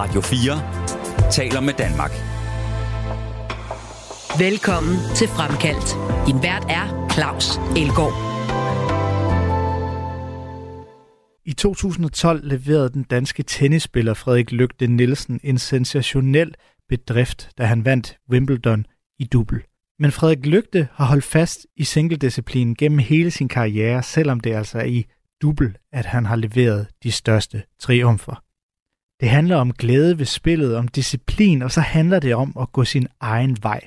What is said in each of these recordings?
Radio 4 taler med Danmark. Velkommen til Fremkaldt. Din vært er Claus Elgaard. I 2012 leverede den danske tennisspiller Frederik Lygte Nielsen en sensationel bedrift, da han vandt Wimbledon i dubbel. Men Frederik Lygte har holdt fast i singledisciplinen gennem hele sin karriere, selvom det altså er i dubbel, at han har leveret de største triumfer. Det handler om glæde ved spillet, om disciplin, og så handler det om at gå sin egen vej.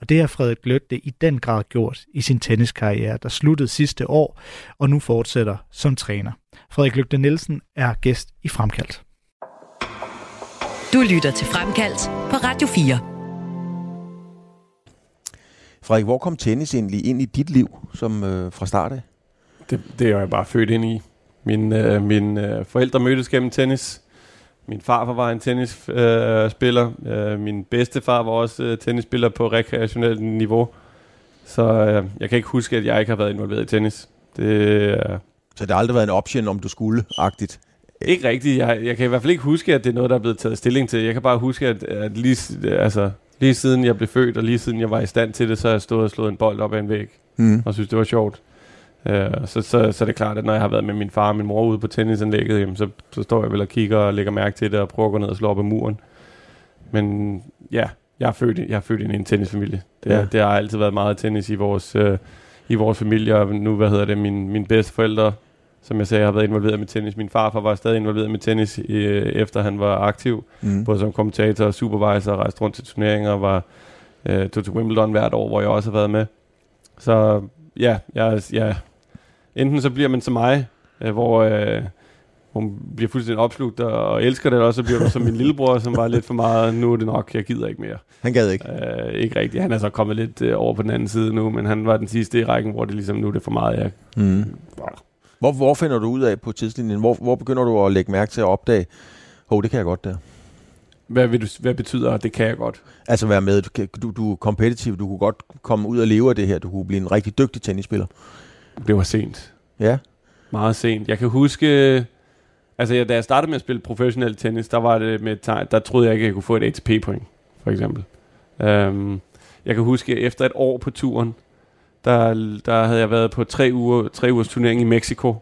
Og det har Frederik Lygte i den grad gjort i sin tenniskarriere, der sluttede sidste år, og nu fortsætter som træner. Frederik Lygte Nielsen er gæst i Fremkaldt. Du lytter til Fremkaldt på Radio 4. Frederik, hvor kom tennis egentlig ind i dit liv som øh, fra start af? Det, det er jeg bare født ind i. Min, øh, mine øh, forældre mødtes gennem tennis. Min farfar var en tennisspiller. Øh, øh, min bedstefar var også øh, tennisspiller på rekreationelt niveau. Så øh, jeg kan ikke huske, at jeg ikke har været involveret i tennis. Det, øh, Så det har aldrig været en option, om du skulle-agtigt? ikke rigtigt. Jeg, jeg kan i hvert fald ikke huske, at det er noget, der er blevet taget stilling til. Jeg kan bare huske, at, at lige, altså, lige siden jeg blev født, og lige siden jeg var i stand til det, så har jeg stået og slået en bold op ad en væg. Mm. og synes, det var sjovt. Uh, så, så, så er det klart, at når jeg har været med min far og min mor ude på tennisanlægget, jamen, så, så står jeg vel og kigger og lægger mærke til det og prøver at gå ned og slå op ad muren. Men ja, jeg er født, jeg er født ind i en tennisfamilie. Det, Ja. det har altid været meget tennis i vores, uh, i vores familie, og nu, hvad hedder det, min, mine bedste forældre, som jeg sagde, har været involveret med tennis. Min farfar var stadig involveret med tennis, uh, efter han var aktiv Mm. både som kommentator og supervisor, rejste rundt til turneringer, var, øh, tog til Wimbledon hvert år, hvor jeg også har været med. Så ja, jeg, jeg, enten så bliver man som mig, øh, hvor øh, hun bliver fuldstændig opslugt og, elsker det, eller så bliver du som min lillebror, som var lidt for meget, nu er det nok, jeg gider ikke mere. Han gad ikke. Øh, ikke rigtigt, han er så kommet lidt øh, over på den anden side nu, men han var den sidste i rækken, hvor det ligesom, nu er det for meget, jeg Mm. Hvor, hvor finder du ud af på tidslinjen? Hvor, hvor begynder du at lægge mærke til at opdage, hov, det kan jeg godt der. hvad, vil du, hvad betyder, det kan jeg godt? Altså være med, du, du, du er kompetitiv, du kunne godt komme ud og leve af det her, du kunne blive en rigtig dygtig tennisspiller. Det var sent. Ja, Meget sent. Jeg kan huske, altså ja, da jeg startede med at spille professionel tennis, der var det med, der troede jeg ikke, at jeg kunne få et ATP-point, for eksempel. Um, jeg kan huske, efter et år på turen, der, der havde jeg været på tre, uger, tre ugers turnering i Mexico,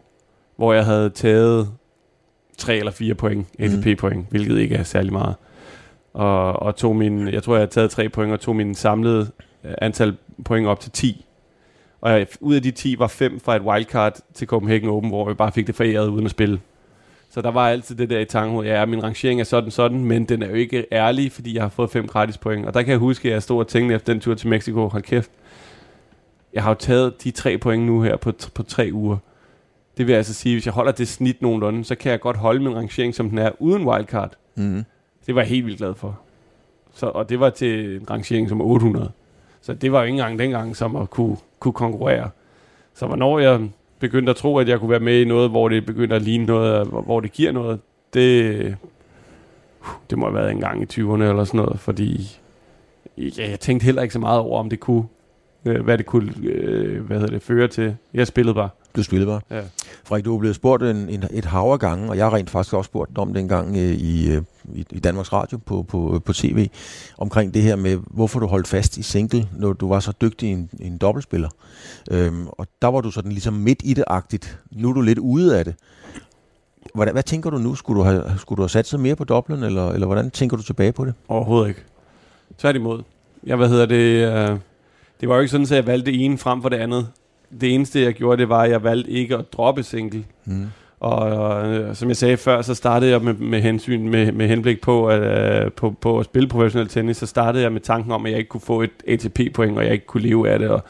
hvor jeg havde taget tre eller fire point, ATP-point, mm. hvilket ikke er særlig meget. Og, og tog min, jeg tror, jeg havde taget tre point, og tog min samlede øh, antal point op til 10. Og ud af de 10 var fem fra et wildcard til Copenhagen Open, hvor jeg bare fik det foræret uden at spille. Så der var altid det der i tanken, ja, min rangering er sådan sådan, men den er jo ikke ærlig, fordi jeg har fået fem gratis point. Og der kan jeg huske, at jeg stod og tænkte efter den tur til Mexico, hold kæft, jeg har jo taget de tre point nu her på, på tre uger. Det vil altså sige, hvis jeg holder det snit nogenlunde, så kan jeg godt holde min rangering, som den er, uden wildcard. mm. Det var jeg helt vildt glad for. Så, og det var til en rangering som 800. Så det var jo ikke engang dengang, som at kunne, kunne konkurrere. Så hvornår jeg begyndte at tro, at jeg kunne være med i noget, hvor det begyndte at ligne noget, hvor hvor det giver noget, det, det må have været en gang i 20'erne eller sådan noget, fordi ja, jeg tænkte heller ikke så meget over, om det kunne, øh, hvad det kunne øh, hvad hedder det, føre til. Jeg spillede bare. Spillede bare. Ja. Frederik, du er blevet spurgt en, en, et hav af gange, og jeg har rent faktisk også spurgt om det en gang øh, i, øh, i, Danmarks Radio på, på, på tv, omkring det her med, hvorfor du holdt fast i single, når du var så dygtig en, en dobbeltspiller. Øhm, og der var du sådan ligesom midt i det-agtigt. Nu er du lidt ude af det. Hvordan, hvad tænker du nu? Skulle du have, skulle du have sat sig mere på dobblen, eller, eller hvordan tænker du tilbage på det? Overhovedet ikke. Tværtimod. Jeg, hvad hedder det, øh, det var jo ikke sådan, at jeg valgte det ene frem for det andet. Det eneste, jeg gjorde, det var, at jeg valgte ikke at droppe single. Mm. Og øh, som jeg sagde før, så startede jeg med, med hensyn med, med henblik på at, øh, på, på at spille professionel tennis, så startede jeg med tanken om, at jeg ikke kunne få et ATP-point, og jeg ikke kunne leve af det. Og,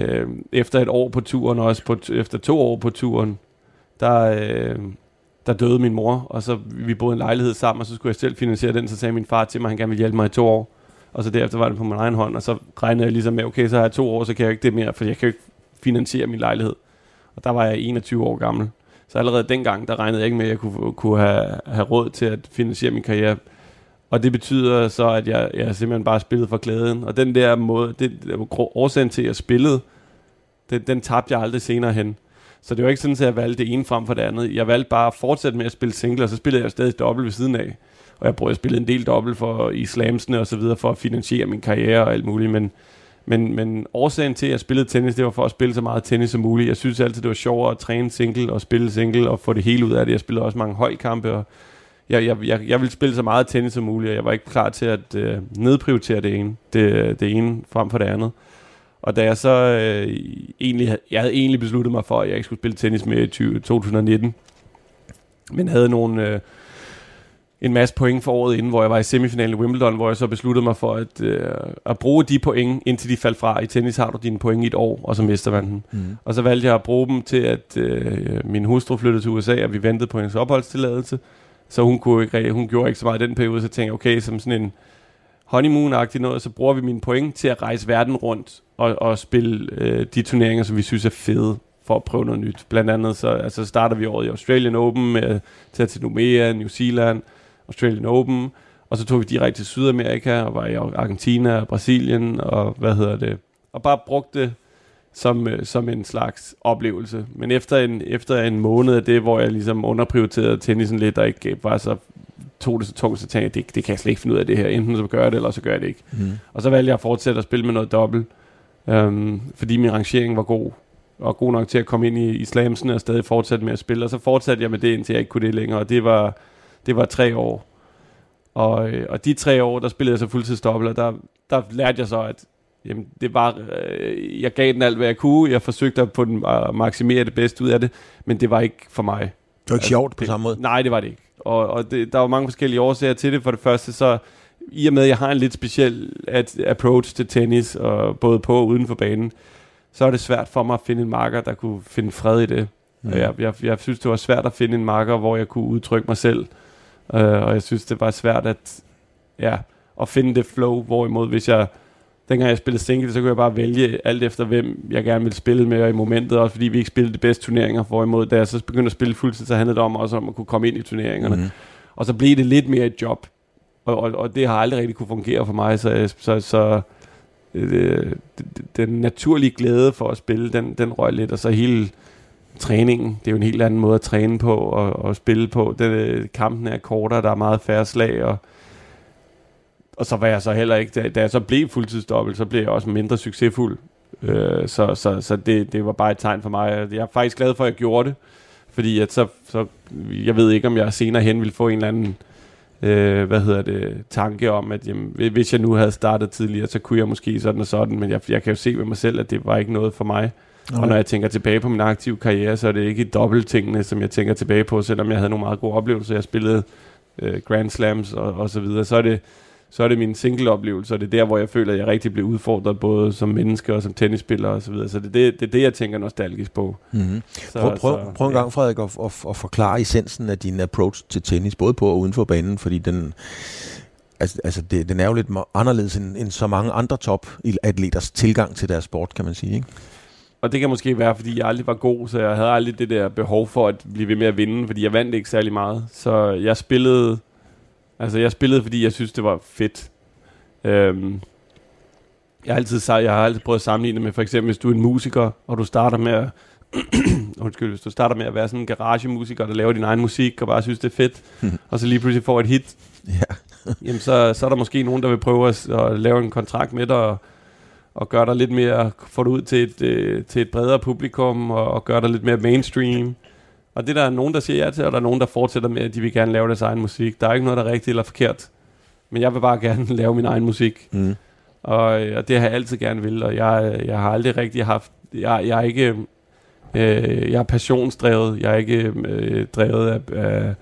øh, efter et år på turen, og også på, efter to år på turen, der, øh, der døde min mor, og så vi boede i en lejlighed sammen, og så skulle jeg selv finansiere den, så sagde min far til mig, at han gerne ville hjælpe mig i to år. Og så derefter var det på min egen hånd, og så regnede jeg ligesom med, okay, så har jeg to år, så kan jeg ikke det mere, for jeg kan jo ikke finansiere min lejlighed. Og der var jeg 21 år gammel. Så allerede dengang, der regnede jeg ikke med, at jeg kunne, kunne have, have råd til at finansiere min karriere. Og det betyder så, at jeg, jeg simpelthen bare spillede for glæden. Og den der måde, det, det var årsagen til, at jeg spillede, den, den tabte jeg aldrig senere hen. Så det var ikke sådan, at jeg valgte det ene frem for det andet. Jeg valgte bare at fortsætte med at spille single, og så spillede jeg stadig dobbelt ved siden af. og jeg, prøvede at spille en del dobbelt for i slamsene og så videre, for at finansiere min karriere og alt muligt, men, men, men årsagen til, at jeg spillede tennis, det var for at spille så meget tennis som muligt. Jeg synes altid, det var sjovere at træne single og spille single og få det hele ud af det. Jeg spillede også mange holdkampe, og jeg, jeg, jeg, jeg ville spille så meget tennis som muligt, og jeg var ikke klar til at øh, nedprioritere det ene, det, det ene frem for det andet. Og da jeg så øh, egentlig, jeg havde egentlig besluttet mig for, at jeg ikke skulle spille tennis med i 20, 2019, men havde nogle, øh, en masse point for året inden, hvor jeg var i semifinalen i Wimbledon, hvor jeg så besluttede mig for at, øh, at bruge de point, indtil de faldt fra. I tennis har du dine point i et år, og så mister man dem. Mm. Og så valgte jeg at bruge dem til, at øh, min hustru flyttede til USA, og vi ventede på hendes opholdstilladelse. Så hun, kunne ikke, hun gjorde ikke så meget i den periode, så tænkte jeg, okay, som sådan en honeymoon-agtig noget, så bruger vi mine point til at rejse verden rundt og, og spille øh, de turneringer, som vi synes er fede for at prøve noget nyt. Blandt andet så altså starter vi året i Australian Open med til til Nomea, New Zealand, Australian Open, og så tog vi direkte til Sydamerika og var i Argentina, Brasilien og hvad hedder det, og bare brugte det som, øh, som en slags oplevelse. Men efter en, efter en måned af det, hvor jeg ligesom underprioriterede tennisen lidt, og ikke var så tog det så tungt, så tænkte jeg, det, det kan jeg slet ikke finde ud af det her. Enten så gør jeg det, eller så gør jeg det ikke. Mm. Og så valgte jeg at fortsætte at spille med noget dobbelt, øhm, fordi min rangering var god, og god nok til at komme ind i islamsen og stadig fortsætte med at spille. Og så fortsatte jeg med det, indtil jeg ikke kunne det længere, og det var, det var tre år. Og, øh, og de tre år, der spillede jeg så fuldtidsdobbelt, og der, der lærte jeg så, at jamen, det var, øh, jeg gav den alt, hvad jeg kunne. Jeg forsøgte at, på den, at maksimere det bedste ud af det, men det var ikke for mig. Det var ikke altså, sjovt på det, samme måde? Nej, det var det ikke. Og, og det, der var mange forskellige årsager til det. For det første, så i og med, at jeg har en lidt speciel at, approach til tennis, og både på og uden for banen, så er det svært for mig at finde en marker, der kunne finde fred i det. Mm. Jeg, jeg, jeg synes, det var svært at finde en marker, hvor jeg kunne udtrykke mig selv. Uh, og jeg synes, det var svært at, ja, at finde det flow, hvorimod hvis jeg dengang jeg spillede single, så kunne jeg bare vælge alt efter, hvem jeg gerne ville spille med, og i momentet også, fordi vi ikke spillede de bedste turneringer, hvorimod da jeg så begyndte at spille fuldtid, så handlede det om også om at kunne komme ind i turneringerne. Mm. Og så blev det lidt mere et job, og, og, og det har aldrig rigtig kunne fungere for mig, så, så, så øh, den naturlige glæde for at spille, den, den røg lidt, og så hele træningen, det er jo en helt anden måde at træne på og, og spille på. Den, øh, kampen er kortere, der er meget færre slag, og og så var jeg så heller ikke, da, da jeg så blev fuldtidsdobbelt, så blev jeg også mindre succesfuld. Øh, så så, så det, det var bare et tegn for mig. Jeg er faktisk glad for, at jeg gjorde det, fordi at så, så, jeg ved ikke, om jeg senere hen ville få en eller anden øh, hvad hedder det, tanke om, at jamen, hvis jeg nu havde startet tidligere, så kunne jeg måske sådan og sådan, men jeg, jeg kan jo se ved mig selv, at det var ikke noget for mig. Okay. Og når jeg tænker tilbage på min aktive karriere, så er det ikke dobbelt tingene, som jeg tænker tilbage på, selvom jeg havde nogle meget gode oplevelser. Jeg spillede øh, Grand Slams og, og så videre. Så er det så er det min single-oplevelse, og det er der, hvor jeg føler, at jeg rigtig blev udfordret, både som menneske og som tennisspiller og så videre. Så det er det, det, er det jeg tænker nostalgisk på. Mm-hmm. Så, prøv, prøv, så, prøv en gang, Frederik, at, at, at forklare essensen af din approach til tennis, både på og uden for banen, fordi den, altså, altså det, den er jo lidt anderledes end, end så mange andre top-atleters tilgang til deres sport, kan man sige, ikke? Og det kan måske være, fordi jeg aldrig var god, så jeg havde aldrig det der behov for at blive ved med at vinde, fordi jeg vandt ikke særlig meget. Så jeg spillede Altså, jeg spillede, fordi jeg synes, det var fedt. Øhm, jeg har altid jeg har altid prøvet at sammenligne med, for eksempel, hvis du er en musiker, og du starter med at, undskyld, hvis du starter med at være sådan en garagemusiker, der laver din egen musik, og bare synes, det er fedt, og så lige pludselig får et hit, ja. jamen så, så er der måske nogen, der vil prøve at, at lave en kontrakt med dig, og, og gøre dig lidt mere, få det ud til et, øh, til et bredere publikum, og, og gøre dig lidt mere mainstream. Og det der er nogen, der siger ja til, og der er nogen, der fortsætter med, at de vil gerne lave deres egen musik. Der er ikke noget, der er rigtigt eller forkert. Men jeg vil bare gerne lave min egen musik. Mm. Og, øh, og det har jeg altid gerne vil, og jeg, jeg har aldrig rigtig haft... Jeg, jeg er ikke... Øh, jeg er passionsdrevet. Jeg er ikke øh, drevet af, af,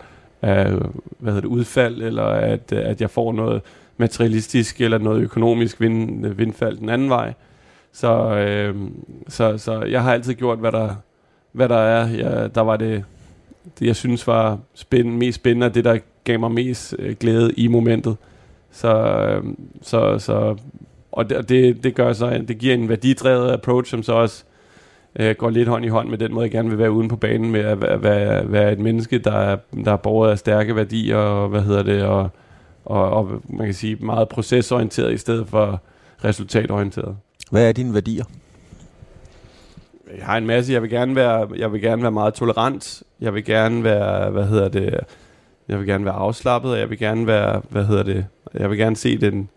af hvad hedder det, udfald, eller at, at jeg får noget materialistisk eller noget økonomisk vind, øh, vindfald den anden vej. Så, øh, så, så jeg har altid gjort, hvad der, hvad der er. Jeg, der var det, det, jeg synes var spændende, mest spændende, det der gav mig mest øh, glæde i momentet. Så, øh, så, så og det, det, det gør så, det giver en værdidrevet approach, som så også øh, går lidt hånd i hånd med den måde, jeg gerne vil være uden på banen, med at være, være, være et menneske, der er, der er borget af stærke værdier, og hvad hedder det, og, og, og man kan sige meget procesorienteret i stedet for resultatorienteret. Hvad er dine værdier? jeg har en masse. Jeg vil gerne være, jeg vil gerne være meget tolerant. Jeg vil gerne være, hvad hedder det, Jeg vil gerne være afslappet, og jeg vil gerne være, hvad hedder det, jeg vil gerne se den,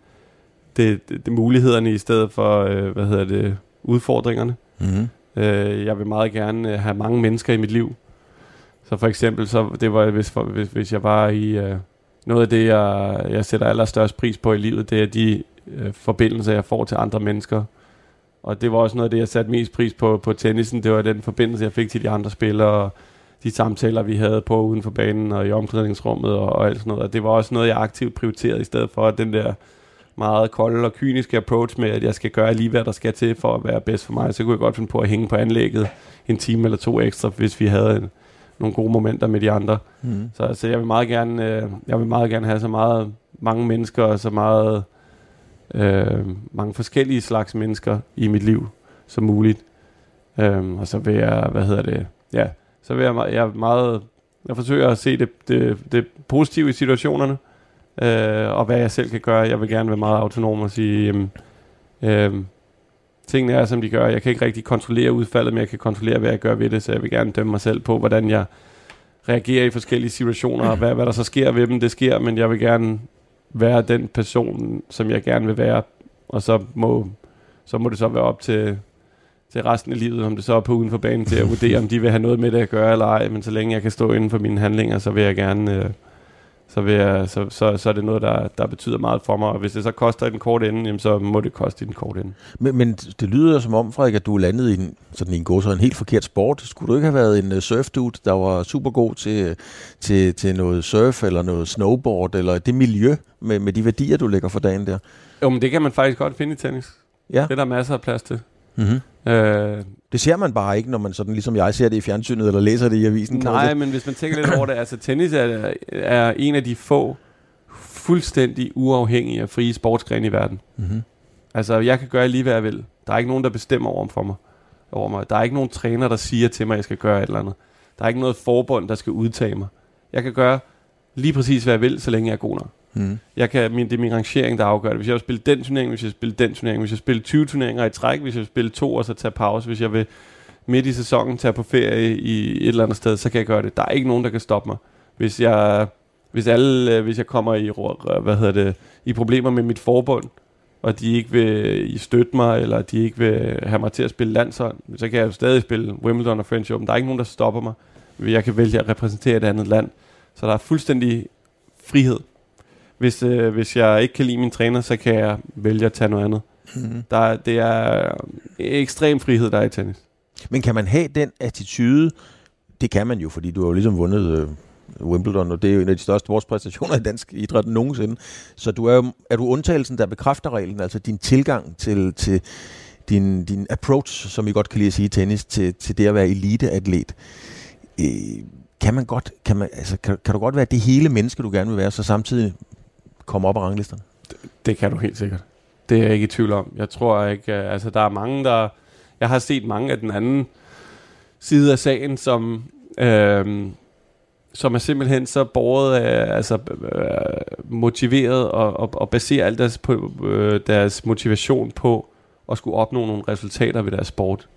det, det, det mulighederne i stedet for, øh, hvad hedder det, udfordringerne. Mm-hmm. Øh, jeg vil meget gerne øh, have mange mennesker i mit liv. Så for eksempel, så det var, hvis, for, hvis, hvis jeg var i... Øh, noget af det, jeg, jeg sætter allerstørst pris på i livet, det er de øh, forbindelser, jeg får til andre mennesker. Og det var også noget af det, jeg satte mest pris på på tennisen. Det var den forbindelse, jeg fik til de andre spillere, og de samtaler, vi havde på uden for banen og i omklædningsrummet og, og alt sådan noget. Og det var også noget, jeg aktivt prioriterede, i stedet for den der meget kolde og kyniske approach med, at jeg skal gøre lige, hvad der skal til for at være bedst for mig. Så kunne jeg godt finde på at hænge på anlægget en time eller to ekstra, hvis vi havde en, nogle gode momenter med de andre. Mm. Så, så jeg vil meget gerne, øh, jeg vil meget gerne have så meget mange mennesker og så meget øh, mange forskellige slags mennesker i mit liv som muligt. Øhm, og så vil jeg, hvad hedder det, ja, så vil jeg, jeg meget, jeg forsøger at se det, det, det positive i situationerne, øh, og hvad jeg selv kan gøre. Jeg vil gerne være meget autonom og sige, jamen, øh, tingene er, som de gør. Jeg kan ikke rigtig kontrollere udfaldet, men jeg kan kontrollere, hvad jeg gør ved det, så jeg vil gerne dømme mig selv på, hvordan jeg reagerer i forskellige situationer, og hvad, hvad der så sker ved dem, det sker, men jeg vil gerne være den person, som jeg gerne vil være, og så må, så må det så være op til, til resten af livet, om det så er på uden for banen, til at vurdere, om de vil have noget med det at gøre eller ej, men så længe jeg kan stå inden for mine handlinger, så vil jeg gerne, øh, så, vil jeg, så, så, så er det noget, der, der betyder meget for mig, og hvis det så koster i den korte ende, jamen, så må det koste i den korte ende. Men, men det lyder som om, Frederik, at du landet i en, sådan i en, gås, en helt forkert sport. Skulle du ikke have været en uh, surfdude, der var super god til, til, til noget surf eller noget snowboard, eller det miljø med, med de værdier, du lægger for dagen der? Jo, men det kan man faktisk godt finde i tennis. Ja. Det er der masser af plads til. Mm-hmm. Øh, Det ser man bare ikke, når man sådan ligesom jeg ser det i fjernsynet, eller læser det i avisen. Nej, men hvis man tænker lidt over det, altså tennis er, er en af de få fuldstændig uafhængige og frie sportsgrene i verden. Mm-hmm. Altså, jeg kan gøre lige, hvad jeg vil. Der er ikke nogen, der bestemmer over for mig. Over mig. Der er ikke nogen træner, der siger til mig, at jeg skal gøre et eller andet. Der er ikke noget forbund, der skal udtage mig. Jeg kan gøre lige præcis, hvad jeg vil, så længe jeg er god nok. Mm. Jeg kan, min, det er min rangering, der afgør det. Hvis jeg vil spille den turnering, hvis jeg vil spille den turnering, hvis jeg vil spille 20 turneringer i træk, hvis jeg vil spille to og så tage pause, hvis jeg vil midt i sæsonen tage på ferie i et eller andet sted, så kan jeg gøre det. Der er ikke nogen, der kan stoppe mig. Hvis jeg, hvis alle, øh, hvis jeg kommer i, hvad hedder det, i problemer med mit forbund, og de ikke vil øh, støtte mig, eller de ikke vil have mig til at spille landshold, så kan jeg jo stadig spille Wimbledon og French Open. Der er ikke nogen, der stopper mig. Jeg kan vælge at repræsentere et andet land. Så der er fuldstændig frihed. Hvis, øh, hvis jeg ikke kan lide min træner, så kan jeg vælge at tage noget andet. Mm-hmm. Der, er- det er ekstrem frihed, der er i tennis. Men kan man have den attitude? Det kan man jo, fordi du har jo ligesom vundet øh, Wimbledon, og det er jo en af de største sportspræstationer i dansk idræt nogensinde. Så du er, jo, er du undtagelsen, der bekræfter reglen, altså din tilgang til, til din, din approach, som I godt kan lide at sige i tennis, til, til det at være eliteatlet. Øh, kan man godt, kan, man, altså, kan, kan du godt være det hele menneske, du gerne vil være, så samtidig komme op af ranglisterne? Det kan du helt sikkert. Det er jeg ikke i tvivl om. Jeg tror ikke, øh, altså der er mange, der... Jeg har set mange af den anden side af sagen, som, øh, som er simpelthen så borget af, altså øh, motiveret og, og, og baserer alt deres, på, øh, deres motivation på at skulle opnå nogle resultater ved deres sport.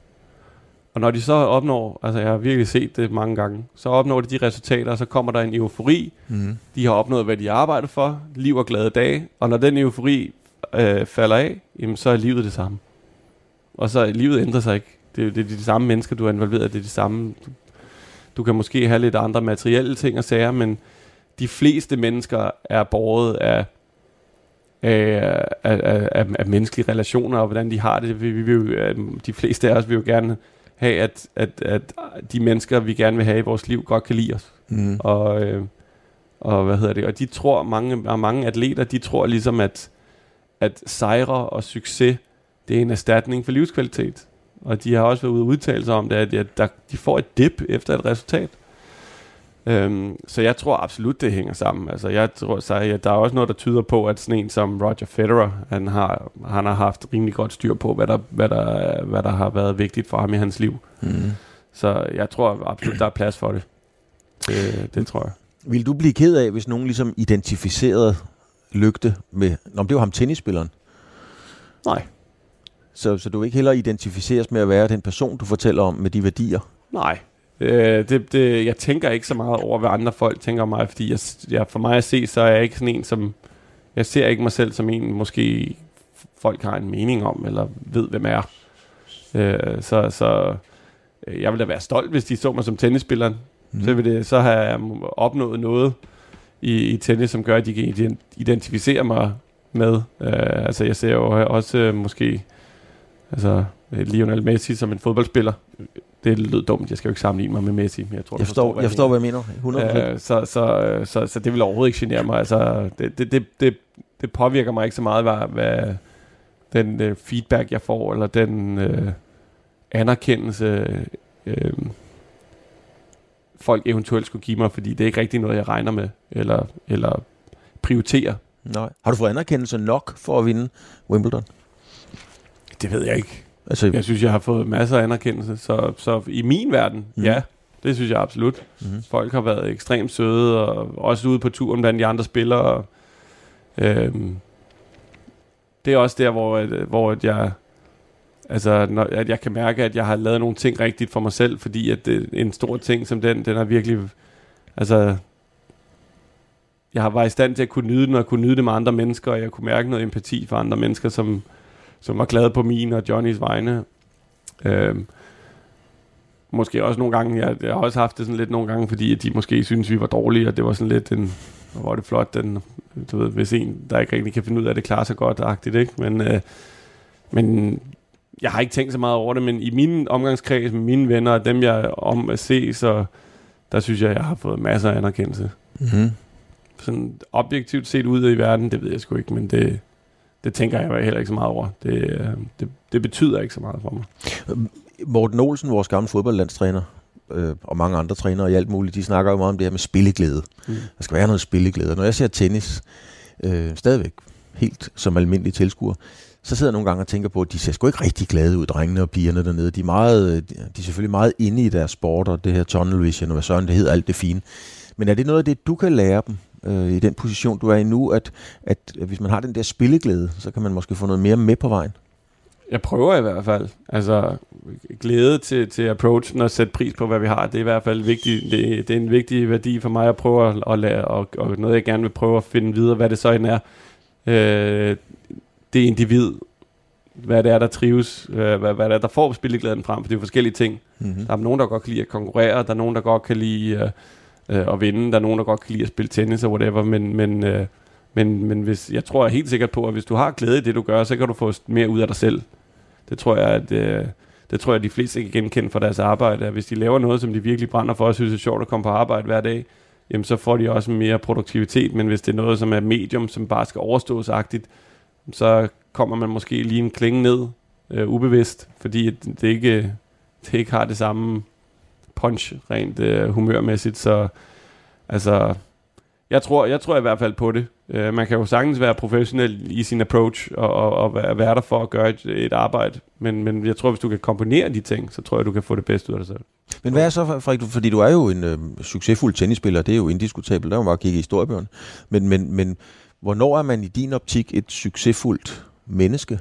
Og når de så opnår, altså jeg har virkelig set det mange gange, så opnår de de resultater, og så kommer der en eufori, Mm. de har opnået, hvad de har arbejdet for, liv og glade dage, og når den eufori øh, falder af, jamen, så er livet det samme. Og så livet ændrer sig ikke. Det, er- det er de samme mennesker, du er involveret i, det er de samme... Du, du kan måske have lidt andre materielle ting og sager, men de fleste mennesker er båret af, af, af, af, af, menneskelige relationer, og hvordan de har det. Vi, vi jo, øh, de fleste af os vil jo gerne have, at, at, at de mennesker, vi gerne vil have i vores liv, godt kan lide os. Mm. Og, øh, og hvad hedder det? Og de tror, mange, og mange atleter, de tror ligesom, at, at sejre og succes, det er en erstatning for livskvalitet. Og de har også været ude og udtale sig om det, at, at der, de får et dip efter et resultat. Øhm, så jeg tror absolut, det hænger sammen. Altså, jeg tror, så, ja, der er også noget, der tyder på, at sådan en som Roger Federer, han har, han har haft rimelig godt styr på, hvad der, hvad, der, hvad der har været vigtigt for ham i hans liv. Mm. Så jeg tror absolut, der er plads for det. Det, det tror jeg. Vil du blive ked af, hvis nogen ligesom identificerede lygte med... Nå, det var ham tennisspilleren. Nej. Så, så du ikke heller identificeres med at være den person, du fortæller om med de værdier? Nej, Øh, det, det, jeg tænker ikke så meget over, hvad andre folk tænker om mig, fordi jeg, jeg, for mig at se, så er jeg ikke sådan en, som... Jeg ser ikke mig selv som en, måske folk har en mening om, eller ved, hvem er. Øh, så, så øh, jeg vil da være stolt, hvis de så mig som tennisspiller. Mm. Så, vil det, så har jeg opnået noget i, i tennis, som gør, at de kan identificere mig med. Øh, altså jeg ser jo også øh, måske altså, Lionel Messi som en fodboldspiller. Det lød dumt, jeg skal jo ikke sammenligne mig med Messi. Men jeg, tror, jeg forstår, hvad jeg, forstår, hvad jeg mener. 100%. Øh, så, så, så, så det vil overhovedet ikke genere mig. Altså, det, det, det, det, det påvirker mig ikke så meget, hvad, hvad den øh, feedback, jeg får, eller den øh, anerkendelse, øh, folk eventuelt skulle give mig, fordi det er ikke rigtig noget, jeg regner med, eller, eller prioriterer. Nej. Har du fået anerkendelse nok for at vinde Wimbledon? Det ved jeg ikke. Altså, jeg synes, jeg har fået masser af anerkendelse, så, så i min verden, mm. ja, det synes jeg absolut. Mm. Folk har været ekstremt søde, og også ude på turen blandt de andre spillere. Øhm, det er også der, hvor, hvor jeg, altså, når, at jeg kan mærke, at jeg har lavet nogle ting rigtigt for mig selv, fordi at det, en stor ting som den, den er virkelig, altså, jeg har været i stand til at kunne nyde den, og kunne nyde det med andre mennesker, og jeg kunne mærke noget empati for andre mennesker, som, som var glade på min og Johnnys vegne. Øhm, måske også nogle gange, jeg, jeg har også haft det sådan lidt nogle gange, fordi at de måske synes vi var dårlige, og det var sådan lidt en, hvor det flot, den, du ved, hvis en, der ikke rigtig kan finde ud af det, klarer sig godt, agtigt, ikke? Men, øh, men jeg har ikke tænkt så meget over det, men i min omgangskreds med mine venner, og dem jeg om at se, så der synes jeg, jeg har fået masser af anerkendelse. Mm-hmm. Sådan objektivt set ud i verden, det ved jeg sgu ikke, men det, det tænker jeg heller ikke så meget over. Det, øh, det, det betyder ikke så meget for mig. Morten Olsen, vores gamle fodboldlandstræner, øh, og mange andre trænere i alt muligt, de snakker jo meget om det her med spilleglæde. Mm. Der skal være noget spilleglæde. når jeg ser tennis, øh, stadigvæk helt som almindelig tilskuer, så sidder jeg nogle gange og tænker på, at de ser sgu ikke rigtig glade ud, drengene og pigerne dernede. De er, meget, de er selvfølgelig meget inde i deres sport, og det her tunnel vision, og hvad sådan det hedder, alt det fine. Men er det noget af det, du kan lære dem øh, i den position, du er i nu, at, at hvis man har den der spilleglæde, så kan man måske få noget mere med på vejen? Jeg prøver i hvert fald. Altså, glæde til, til approachen og sætte pris på, hvad vi har, det er i hvert fald vigtigt. Det, det er en vigtig værdi for mig at prøve at, at lære, og, og noget jeg gerne vil prøve at finde videre, hvad det så end er. Øh, det individ, hvad det er, der trives, øh, hvad, hvad det er, der får spilleglæden frem, for det er forskellige ting. Mm-hmm. Der er nogen, der godt kan lide at konkurrere, der er nogen, der godt kan lide øh, øh, at vinde, der er nogen, der godt kan lide at spille tennis og whatever, men, men, øh, men, men hvis, jeg tror jeg helt sikkert på, at hvis du har glæde i det, du gør, så kan du få mere ud af dig selv. Det tror jeg, at øh, det tror jeg, at de fleste kan genkende for deres arbejde, at hvis de laver noget, som de virkelig brænder for, og synes er sjovt at komme på arbejde hver dag, jamen så får de også mere produktivitet, men hvis det er noget, som er medium, som bare skal overstås agtigt, så kommer man måske lige en klinge ned, øh, ubevidst, fordi det ikke, det ikke har det samme punch rent øh, humørmæssigt, så altså, jeg tror, jeg tror i hvert fald på det. Uh, man kan jo sagtens være professionel i sin approach og, og, og være, der for at gøre et, et arbejde, men, men jeg tror, hvis du kan kombinere de ting, så tror jeg, du kan få det bedste ud af dig selv. Men hvad er så, Frederik, fordi du er jo en øh, succesfuld tennisspiller, det er jo indiskutabelt, der må bare kigge i historiebøgerne, men, men, men hvornår er man i din optik et succesfuldt menneske?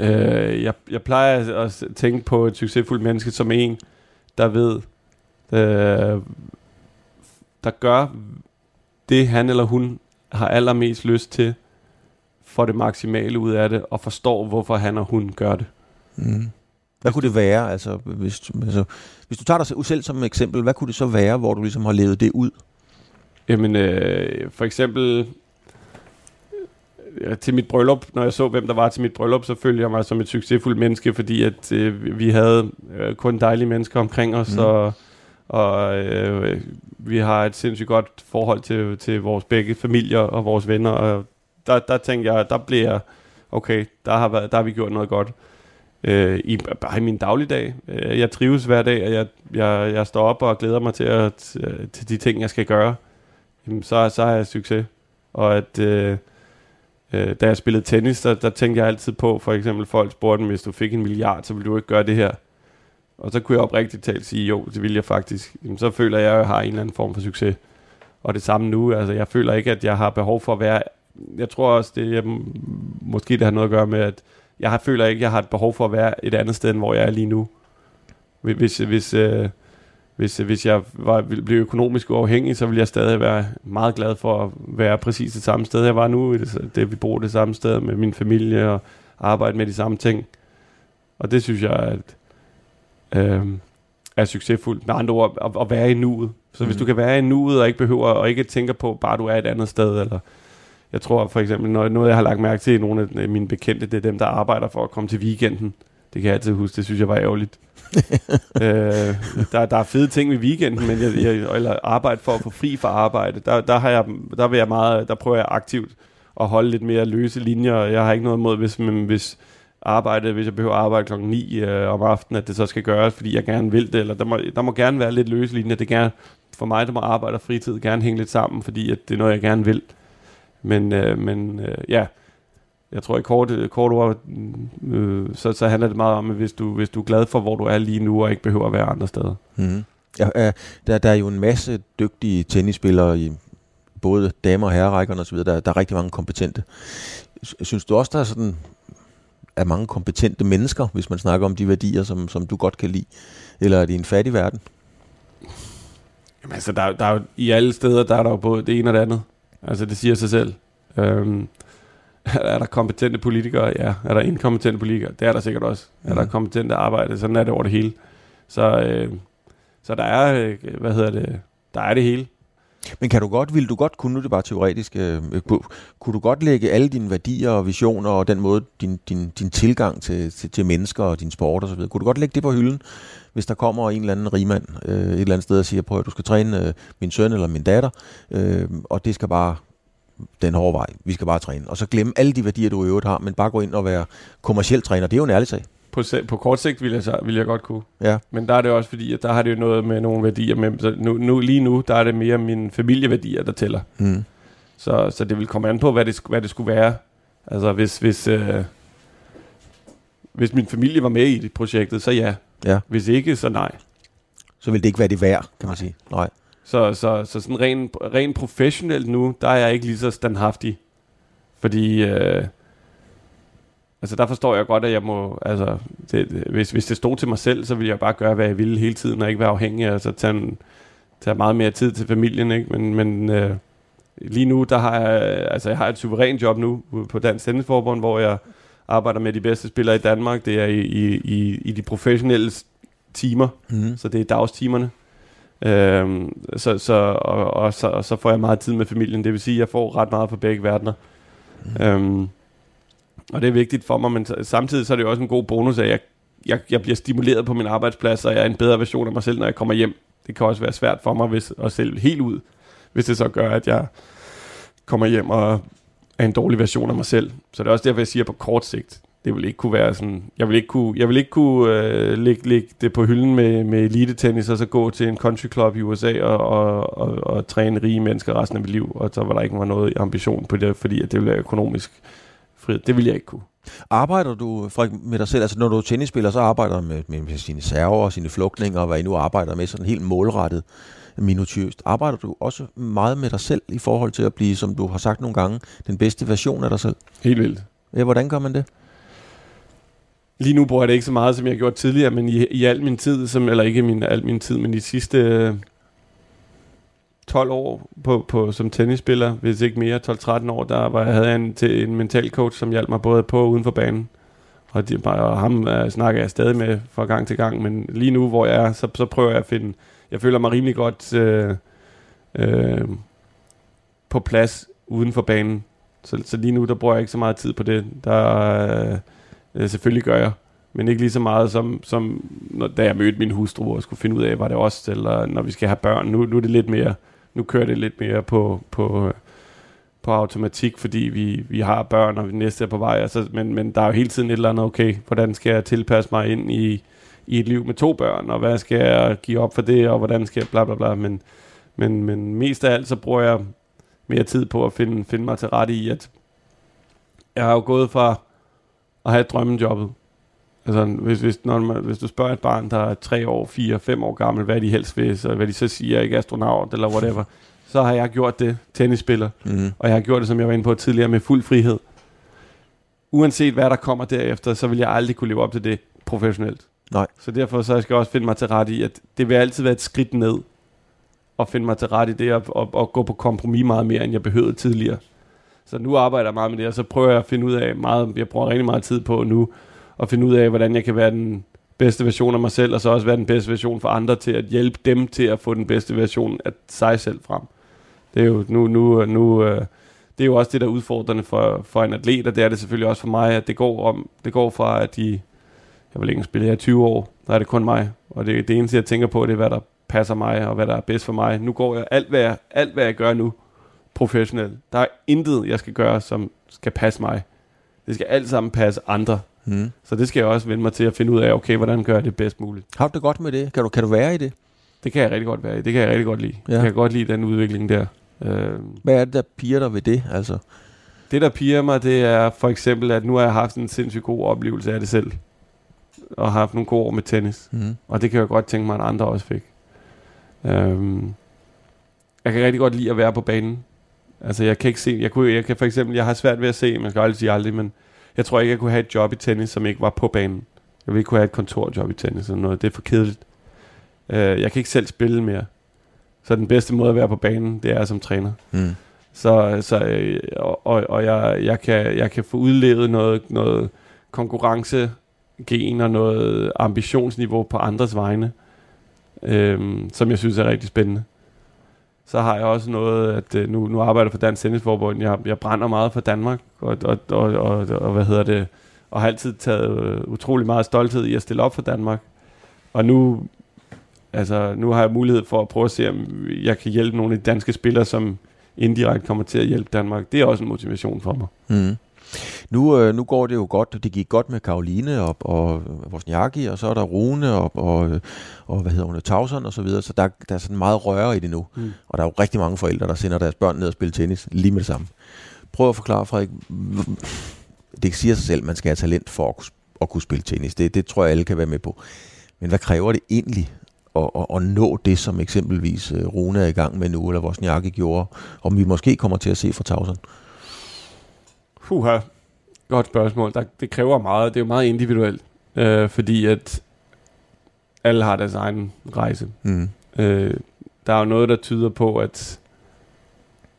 Uh, jeg, jeg plejer at tænke på et succesfuldt menneske som en, der ved, uh, der gør det, han eller hun har allermest lyst til, får det maksimale ud af det, og forstår, hvorfor han og hun gør det. Mm. Hvad kunne det være? Altså, hvis, altså, hvis du tager dig selv som eksempel, hvad kunne det så være, hvor du ligesom har levet det ud? Jamen, øh, for eksempel øh, til mit bryllup, når jeg så, hvem der var til mit bryllup, så følte jeg mig som et succesfuldt menneske, fordi at øh, vi havde øh, kun dejlige mennesker omkring os, mm. og, og øh, vi har et sindssygt godt forhold til, til vores begge familier og vores venner, og der, der tænkte jeg, der bliver jeg, okay, der har, været, der har vi gjort noget godt. Øh, i, bare i min dagligdag. Øh, jeg trives hver dag, og jeg, jeg, jeg står op og glæder mig til, at, til de ting, jeg skal gøre. Jamen, så, så har jeg succes. Og at øh, øh, da jeg spillede tennis, der, der tænkte jeg altid på, for eksempel folk spurgte, hvis du fik en milliard, så ville du ikke gøre det her. Og så kunne jeg oprigtigt talt sige, jo, det vil jeg faktisk. Jamen, så føler jeg, at jeg har en eller anden form for succes. Og det samme nu, altså jeg føler ikke, at jeg har behov for at være... Jeg tror også, det jeg, måske det har noget at gøre med, at jeg har, føler ikke, at jeg har et behov for at være et andet sted, end hvor jeg er lige nu. Hvis, hvis, øh, hvis, hvis jeg var, ville blive økonomisk uafhængig, så ville jeg stadig være meget glad for at være præcis det samme sted, jeg var nu. Det, det vi bor det samme sted med min familie og arbejde med de samme ting. Og det synes jeg at, øh, er succesfuldt. Med andre ord, at, at være i nuet. Så mm. hvis du kan være i nuet og ikke behøver og ikke tænker på, bare du er et andet sted, eller jeg tror for eksempel, noget, noget jeg har lagt mærke til i nogle af mine bekendte, det er dem, der arbejder for at komme til weekenden. Det kan jeg altid huske, det synes jeg var ærgerligt. øh, der, der er fede ting ved weekenden, men jeg, jeg, eller arbejde for at få fri fra arbejde, der, der, har jeg, der, vil jeg meget, der prøver jeg aktivt at holde lidt mere løse linjer. Jeg har ikke noget imod, hvis, men, hvis arbejde, hvis jeg behøver at arbejde klokken 9 øh, om aftenen, at det så skal gøres, fordi jeg gerne vil det, eller der må, der må gerne være lidt løse linjer. Det gerne, for mig, der må arbejde og fritid gerne hænge lidt sammen, fordi at det er noget, jeg gerne vil. Men, øh, men øh, ja, jeg tror i kort, kort ord, øh, så, så handler det meget om, at hvis du, hvis du er glad for, hvor du er lige nu, og ikke behøver at være andre steder. Mm. Ja, øh, der, der er jo en masse dygtige tennisspillere i både damer og herrerækkerne osv., der, der er rigtig mange kompetente. Synes du også, der er sådan er mange kompetente mennesker, hvis man snakker om de værdier, som, som du godt kan lide? Eller er det en fattig verden? Jamen altså, der, der er jo, i alle steder, der er der jo både det ene og det andet. Altså, det siger sig selv. Øhm, er der kompetente politikere? Ja. Er der inkompetente politikere? Det er der sikkert også. Er der mhm. kompetente arbejde? Sådan er det over det hele. Så, øh, så der er, øh, hvad hedder det, der er det hele. Men kan du godt, vil du godt, kunne nu det bare teoretisk, øh, kunne du godt lægge alle dine værdier og visioner og den måde, din, din, din tilgang til, til, til mennesker og din sport osv., kunne du godt lægge det på hylden, hvis der kommer en eller anden rigmand øh, et eller andet sted og siger, prøv at du skal træne øh, min søn eller min datter, øh, og det skal bare den hårde vej. Vi skal bare træne. Og så glemme alle de værdier, du i øvrigt har, men bare gå ind og være kommersiel træner. Det er jo en ærlig sag. På, på kort sigt vil jeg, så, vil jeg godt kunne. Ja. Men der er det også fordi, at der har det jo noget med nogle værdier. Med, så nu, nu, lige nu, der er det mere mine familieværdier, der tæller. Mm. Så, så det vil komme an på, hvad det, hvad det skulle være. Altså hvis, hvis, øh, hvis min familie var med i det projektet, så ja. ja. Hvis ikke, så nej. Så vil det ikke være det værd, kan man sige. Nej. Så, så, så sådan rent ren professionelt nu, der er jeg ikke lige så standhaftig. Fordi, øh, altså der forstår jeg godt, at jeg må, altså, det, hvis, hvis det stod til mig selv, så ville jeg bare gøre, hvad jeg ville hele tiden, og ikke være afhængig, altså tage, en, tage meget mere tid til familien, ikke? Men, men øh, lige nu, der har jeg, altså jeg har et suverænt job nu på Dansk Tennisforbund, hvor jeg arbejder med de bedste spillere i Danmark. Det er i, i, i, i de professionelle timer, mm. så det er dagstimerne. Øhm, så, så, og, og, så, og så får jeg meget tid med familien. Det vil sige, at jeg får ret meget på begge verdener. Mm. Øhm, og det er vigtigt for mig, men samtidig så er det jo også en god bonus, at jeg, jeg, jeg bliver stimuleret på min arbejdsplads, og jeg er en bedre version af mig selv, når jeg kommer hjem. Det kan også være svært for mig hvis, at sælge helt ud, hvis det så gør, at jeg kommer hjem og er en dårlig version af mig selv. Så det er også derfor, jeg siger på kort sigt, det vil ikke kunne være sådan, jeg vil ikke kunne, jeg vil ikke kunne øh, lægge, lægge det på hylden med, med elite tennis, og så gå til en country club i USA og, og, og, og træne rige mennesker resten af mit liv, og så var der ikke var noget ambition på det, fordi at det ville være økonomisk frihed. Det vil jeg ikke kunne. Arbejder du Frederik, med dig selv, altså når du er tennisspiller, så arbejder du med, med, med sine server og sine flugtninger, og hvad I nu arbejder med, sådan helt målrettet minutiøst. Arbejder du også meget med dig selv i forhold til at blive, som du har sagt nogle gange, den bedste version af dig selv? Helt vildt. Ja, hvordan gør man det? Lige nu bruger jeg det ikke så meget, som jeg har gjort tidligere, men i, i al min tid, som, eller ikke min, al min tid, men de sidste øh, 12 år på, på, som tennisspiller, hvis ikke mere, 12-13 år, der var, jeg havde jeg en, til en mental coach, som hjalp mig både på og uden for banen. Og, de, og ham uh, snakker jeg stadig med fra gang til gang, men lige nu, hvor jeg er, så, så prøver jeg at finde, jeg føler mig rimelig godt øh, øh, på plads uden for banen. Så, så lige nu, der bruger jeg ikke så meget tid på det. Der, øh, uh, selvfølgelig gør jeg, men ikke lige så meget som, som når, da jeg mødte min hustru og skulle finde ud af, var det os, eller når vi skal have børn. Nu, nu er det lidt mere, nu kører det lidt mere på, på, på automatik, fordi vi, vi har børn, og vi næste er på vej. Altså, men, men der er jo hele tiden et eller andet, okay, hvordan skal jeg tilpasse mig ind i, i et liv med to børn, og hvad skal jeg give op for det, og hvordan skal jeg bla bla bla. Men, men, men mest af alt, så bruger jeg mere tid på at finde, finde mig til rette i, at jeg har jo gået fra at have drømmejobbet, Altså, hvis, hvis, når man, hvis du spørger et barn, der er 3 år, 4, 5 år gammel, hvad de helst vil, så hvad de så siger, ikke astronaut eller whatever, så har jeg gjort det, tennisspiller, mm. og jeg har gjort det, som jeg var inde på tidligere, med fuld frihed. Uanset hvad der kommer derefter, så vil jeg aldrig kunne leve op til det professionelt. Nej. Så derfor så skal jeg også finde mig til ret i, at det vil altid være et skridt ned, at finde mig til ret i det, og, og, og gå på kompromis meget mere, end jeg behøvede tidligere. Så nu arbejder jeg meget med det, og så prøver jeg at finde ud af meget, jeg bruger rigtig meget tid på nu, at finde ud af, hvordan jeg kan være den bedste version af mig selv, og så også være den bedste version for andre til at hjælpe dem til at få den bedste version af sig selv frem. Det er jo nu, nu, nu øh, det er jo også det, der er udfordrende for, for en atlet, og det er det selvfølgelig også for mig, at det går, om, det går fra, at de, jeg vil ikke spille her 20 år, der er det kun mig, og det, det eneste, jeg tænker på, det er, hvad der passer mig, og hvad der er bedst for mig. Nu går jeg, alt hvad jeg, alt hvad jeg gør nu, professionelt, der er intet, jeg skal gøre, som skal passe mig. Det skal alt sammen passe andre. Mm. Så det skal jeg også vende mig til at finde ud af, okay, hvordan gør jeg det bedst muligt. Har du det godt med det? Kan du, kan du være i det? Det kan jeg rigtig godt være i. Det kan jeg rigtig godt lide. Ja. Jeg kan godt lide den udvikling der. Øh, Hvad er det, der piger dig ved det? Altså? det, der piger mig, det er for eksempel, at nu har jeg haft en sindssygt god oplevelse af det selv. Og har haft nogle gode år med tennis. Mm. Og det kan jeg godt tænke mig, at andre også fik. Øhm, jeg kan rigtig godt lide at være på banen. Altså, jeg kan ikke se... Jeg, kunne, jeg kan for eksempel... Jeg har svært ved at se, man skal aldrig sige aldrig, men jeg tror ikke, jeg kunne have et job i tennis, som ikke var på banen. Jeg vil ikke kunne have et kontorjob i tennis eller noget. Det er for kedeligt. Øh, jeg kan ikke selv spille mere. Så den bedste måde at være på banen, det er som træner. Mm. Så, så øh, og, og, og jeg, jeg, kan, jeg kan få udlevet noget, noget konkurrencegen og noget ambitionsniveau på andres vegne, øhm, som jeg synes er rigtig spændende. Så har jeg også noget, at øh, nu, nu arbejder jeg for Dansk Tennisforbund. Jeg, jeg brænder meget for Danmark, og, og, og, og, og hvad hedder det, og har altid taget øh, utrolig meget stolthed i at stille op for Danmark. Og nu, altså, nu har jeg mulighed for at prøve at se, om jeg kan hjælpe nogle af de danske spillere, som indirekte kommer til at hjælpe Danmark. Det er også en motivation for mig. Mm. Nu, øh, nu går det jo godt. Det gik godt med Karoline og, og Wozniacki, og så er der Rune og, og, og hvad hedder hun, Tauson og så videre. Så der, der er sådan meget røre i det nu. Mm. Og der er jo rigtig mange forældre, der sender deres børn ned og spille tennis lige med det samme. Prøv at forklare, Frederik. Det siger sig selv, at man skal have talent for at, kunne- at kunne spille tennis. Det, det tror jeg, alle kan være med på. Men hvad kræver det egentlig at, at, at nå det, som eksempelvis øh, Rune er i gang med nu, eller Wozniacki gjorde, om vi måske kommer til at se fra Tauson? Puha, godt spørgsmål. Der, det kræver meget. Det er jo meget individuelt, øh, fordi at alle har deres egen rejse. Mm. Øh, der er jo noget, der tyder på, at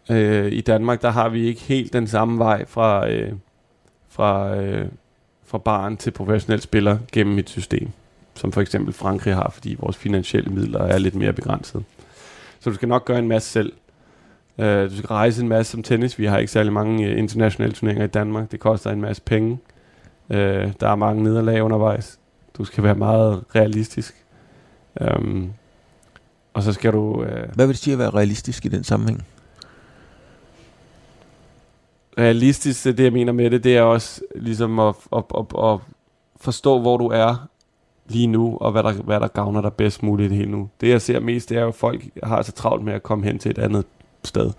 øh, i Danmark, der har vi ikke helt den samme vej fra, øh, fra, øh, fra barn til professionel spiller gennem et system, som for eksempel Frankrig har, fordi vores finansielle midler er lidt mere begrænset. Så du skal nok gøre en masse selv. Øh, du skal rejse en masse som tennis. Vi har ikke særlig mange øh, internationale turneringer i Danmark. Det koster en masse penge. Øh, der er mange nederlag undervejs. Du skal være meget realistisk. Um, og så skal du... Øh, Hvad vil det sige at være realistisk i den sammenhæng? realistisk, det jeg mener med det, det er også ligesom at, at, at, at forstå, hvor du er lige nu, og hvad der, hvad der gavner dig bedst muligt helt nu. Det jeg ser mest, det er jo, at folk har så travlt med at komme hen til et andet sted.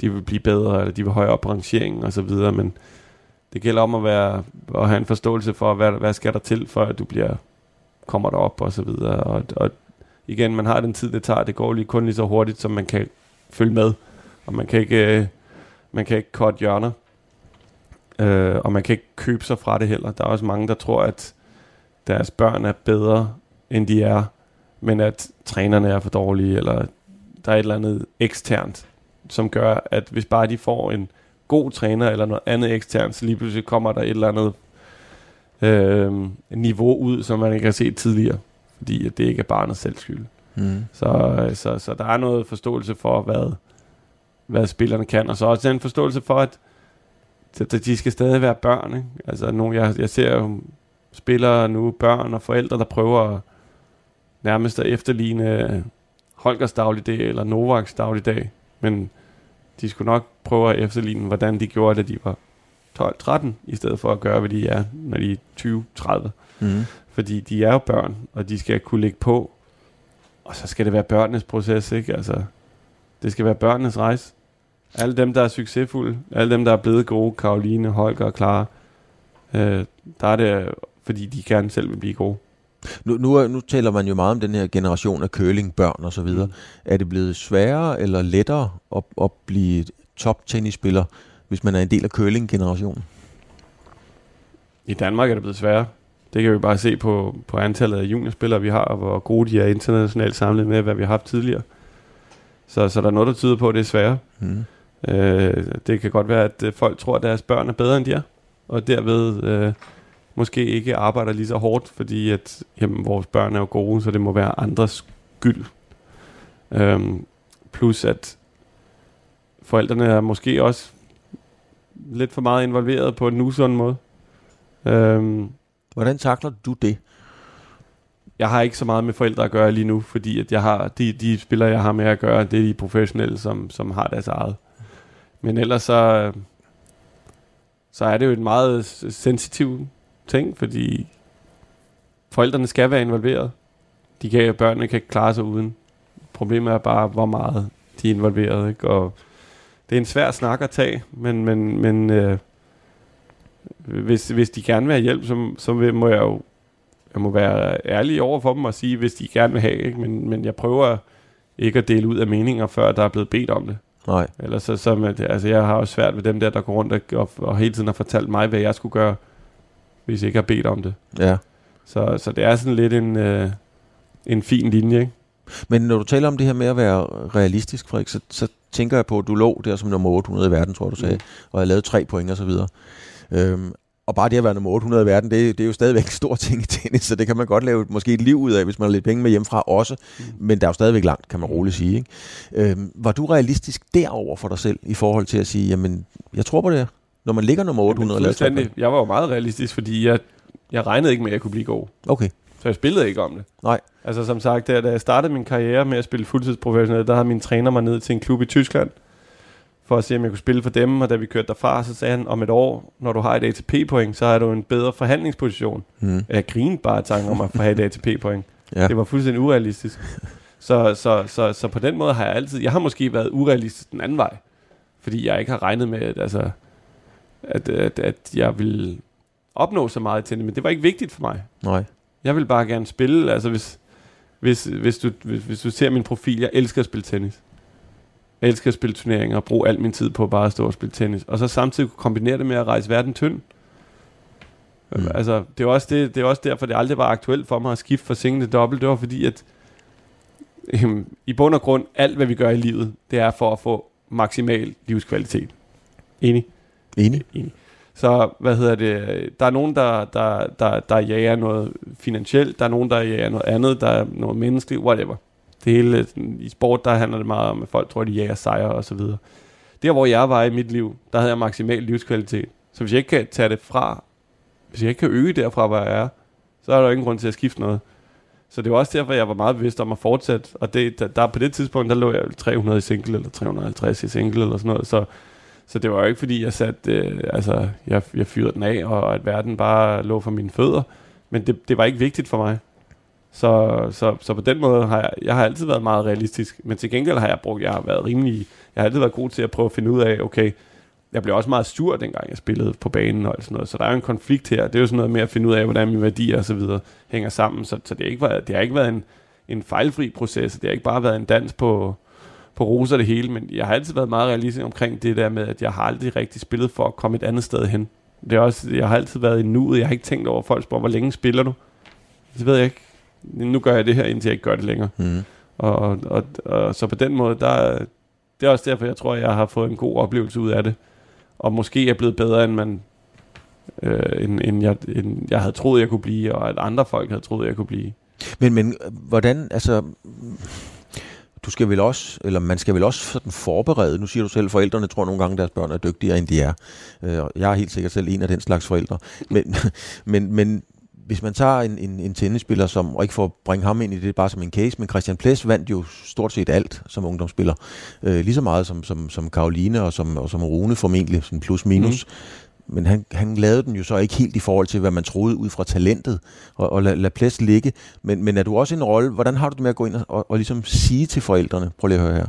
De vil blive bedre, eller de vil højere op på rangeringen og så videre, men det gælder om at, være, at have en forståelse for, hvad, hvad skal der til, for at du bliver kommer derop og så videre. Og, og igen, man har den tid, det tager. Det går lige kun lige så hurtigt, som man kan følge med. Og man kan ikke, øh, man kan ikke korte hjørner. Øh, og man kan ikke købe sig fra det heller. Der er også mange, der tror, at deres børn er bedre, end de er, men at trænerne er for dårlige, eller der er et eller andet eksternt, som gør, at hvis bare de får en god træner, eller noget andet eksternt, så lige pludselig kommer der et eller andet øh, niveau ud, som man ikke har set tidligere, fordi at det ikke er barnets selv skyld. Mm. Så, så, så der er noget forståelse for, hvad, hvad spillerne kan, og så også en forståelse for, at, at de skal stadig være børn. Ikke? Altså, nu, jeg, jeg ser jo spillere nu, børn og forældre, der prøver at nærmest at efterligne Holgers dagligdag eller Novaks dagligdag, men de skulle nok prøve at efterligne, hvordan de gjorde da de var 12-13, i stedet for at gøre, hvad de er, når de er 20-30. Mm. Fordi de er jo børn, og de skal kunne lægge på. Og så skal det være børnenes proces, ikke? Altså, det skal være børnenes rejse. Alle dem, der er succesfulde, alle dem, der er blevet gode, Karoline, Holger og Clara, øh, der er det, fordi de gerne selv vil blive gode. Nu, nu, nu taler man jo meget om den her generation af curlingbørn og så videre. Mm. Er det blevet sværere eller lettere at, at blive top tennisspiller, hvis man er en del af curling-generationen? I Danmark er det blevet sværere. Det kan vi bare se på, på antallet af juniorspillere, vi har, og hvor gode de er internationalt samlet med, hvad vi har haft tidligere. Så, så der er noget, der tyder på, at det er sværere. Mm. Øh, det kan godt være, at øh, folk tror, at deres børn er bedre end de er, og derved øh, måske ikke arbejder lige så hårdt, fordi at jamen, vores børn er jo gode, så det må være andres skyld. Øhm, plus at forældrene er måske også lidt for meget involveret på en usund måde. Øhm, Hvordan takler du det? jeg har ikke så meget med forældre at gøre lige nu, fordi at jeg har de, de spillere, jeg har med at gøre, det er de professionelle, som, som har deres eget. Men ellers så, så er det jo en meget sensitiv ting, fordi forældrene skal være involveret. De kan, børnene kan klare sig uden. Problemet er bare, hvor meget de er involveret. Ikke? Og det er en svær snak at tage, men, men, men øh, hvis, hvis de gerne vil have hjælp, så, så må jeg jo jeg må være ærlig over for dem og sige, hvis de gerne vil have, ikke? Men, men jeg prøver ikke at dele ud af meninger, før der er blevet bedt om det. Nej. Ellers så, så med, altså jeg har også svært ved dem der, der går rundt og, og, og hele tiden har fortalt mig, hvad jeg skulle gøre, hvis jeg ikke har bedt om det. Ja. Så, så det er sådan lidt en, øh, en fin linje, ikke? Men når du taler om det her med at være realistisk, Frederik, så, så tænker jeg på, at du lå der som nummer 800 i verden, tror du sagde, Mm. og havde lavet tre point og så videre. Øhm, og bare det at være nummer 800 i verden, det, det er jo stadigvæk en stor ting i tennis, så det kan man godt lave måske et liv ud af, hvis man har lidt penge med hjemmefra også. Mm. Men der er jo stadigvæk langt, kan man roligt sige. Ikke? Øhm, var du realistisk derover for dig selv, i forhold til at sige, jamen, jeg tror på det her, når man ligger nummer 800 og Jamen, laver tre fuldstændig. Jeg var jo meget realistisk, fordi jeg, jeg regnede ikke med, at jeg kunne blive god. Okay, Så jeg spillede ikke om det. Nej. Altså som sagt, der, da jeg startede min karriere med at spille fuldtidsprofessionelt, der havde min træner mig ned til en klub i Tyskland, for at se, om jeg kunne spille for dem, og da vi kørte derfra, så sagde han, om et år, når du har et ATP-point, så har du en bedre forhandlingsposition. mm. Jeg grinede bare tanken om at få have et ATP-point. Ja. Det var fuldstændig urealistisk. Så, så, så, så på den måde har jeg altid... Jeg har måske været urealistisk den anden vej. Fordi jeg ikke har regnet med, at, altså, at, at, at jeg ville opnå så meget i tennis. Men det var ikke vigtigt for mig. nej. Jeg vil bare gerne spille. Altså hvis, hvis, hvis, du, hvis, hvis du ser min profil, jeg elsker at spille tennis. Jeg elsker at spille turneringer og bruge al min tid på bare at stå og spille tennis. Og så samtidig kunne kombinere det med at rejse verden tynd. Mm. Altså, det er, også det, det er også derfor, det aldrig var aktuelt for mig at skifte fra single til dobbelt. Det var fordi, at øhm, i bund og grund, alt hvad vi gør i livet, det er for at få maksimal livskvalitet. Enig? Enig? Enig. Så hvad hedder det? Der er nogen, der, der, der, der jager noget finansielt, der er nogen, der jager noget andet, der er noget menneskeligt, whatever. Det hele, i sport, der handler det meget om, at folk tror, de jager sejre og så videre. Der, hvor jeg var i mit liv, der havde jeg maksimal livskvalitet. Så hvis jeg ikke kan tage det fra, hvis jeg ikke kan øge derfra, hvor jeg er, så er der jo ingen grund til at skifte noget. Så det var også derfor, jeg var meget bevidst om at fortsætte. Og det, der, der på det tidspunkt, der lå jeg 300 i single, eller 350 i single, eller sådan noget. Så, så det var jo ikke, fordi jeg satte, øh, altså, jeg, jeg fyrede den af, og at verden bare lå for mine fødder. Men det, det var ikke vigtigt for mig. Så, så, så på den måde har jeg, jeg har altid været meget realistisk. Men til gengæld har jeg brugt, jeg har været rimelig, jeg har altid været god til at prøve at finde ud af, okay, jeg blev også meget sur, dengang jeg spillede på banen og sådan noget. Så der er jo en konflikt her. Det er jo sådan noget med at finde ud af, hvordan mine værdier og så videre hænger sammen. Så, så det, er ikke været, det har ikke været en, en fejlfri proces. Det har ikke bare været en dans på, på roser det hele. Men jeg har altid været meget realistisk omkring det der med, at jeg har aldrig rigtig spillet for at komme et andet sted hen. Det er også, jeg har altid været i nuet. Jeg har ikke tænkt over, folk spørger, hvor længe spiller du? Det ved jeg ikke. Nu gør jeg det her, indtil jeg ikke gør det længere. Mm. Og, og, og, og så på den måde, der, det er også derfor, jeg tror, jeg har fået en god oplevelse ud af det. Og måske er blevet bedre, end man øh, end, end, jeg, end jeg havde troet, jeg kunne blive, og at andre folk havde troet, jeg kunne blive. Men, men hvordan, altså, du skal vel også, eller man skal vel også sådan forberede, nu siger du selv, at forældrene tror nogle gange, at deres børn er dygtigere, end de er. Øh, jeg er helt sikkert selv en af den slags forældre. Men, men, men hvis man tager en, en, en tennisspiller, som, og ikke for at bringe ham ind i det bare som en case, men Christian Ples vandt jo stort set alt som ungdomsspiller. Øh, lige så meget som, som, som Karoline og som, og som Rune formentlig, sådan plus minus. Mm. Men han, han lavede den jo så ikke helt i forhold til, hvad man troede ud fra talentet, og, og lad, lad Ples ligge. Men, men er du også i en rolle, hvordan har du det med at gå ind og, og, og ligesom sige til forældrene, prøv lige at høre her,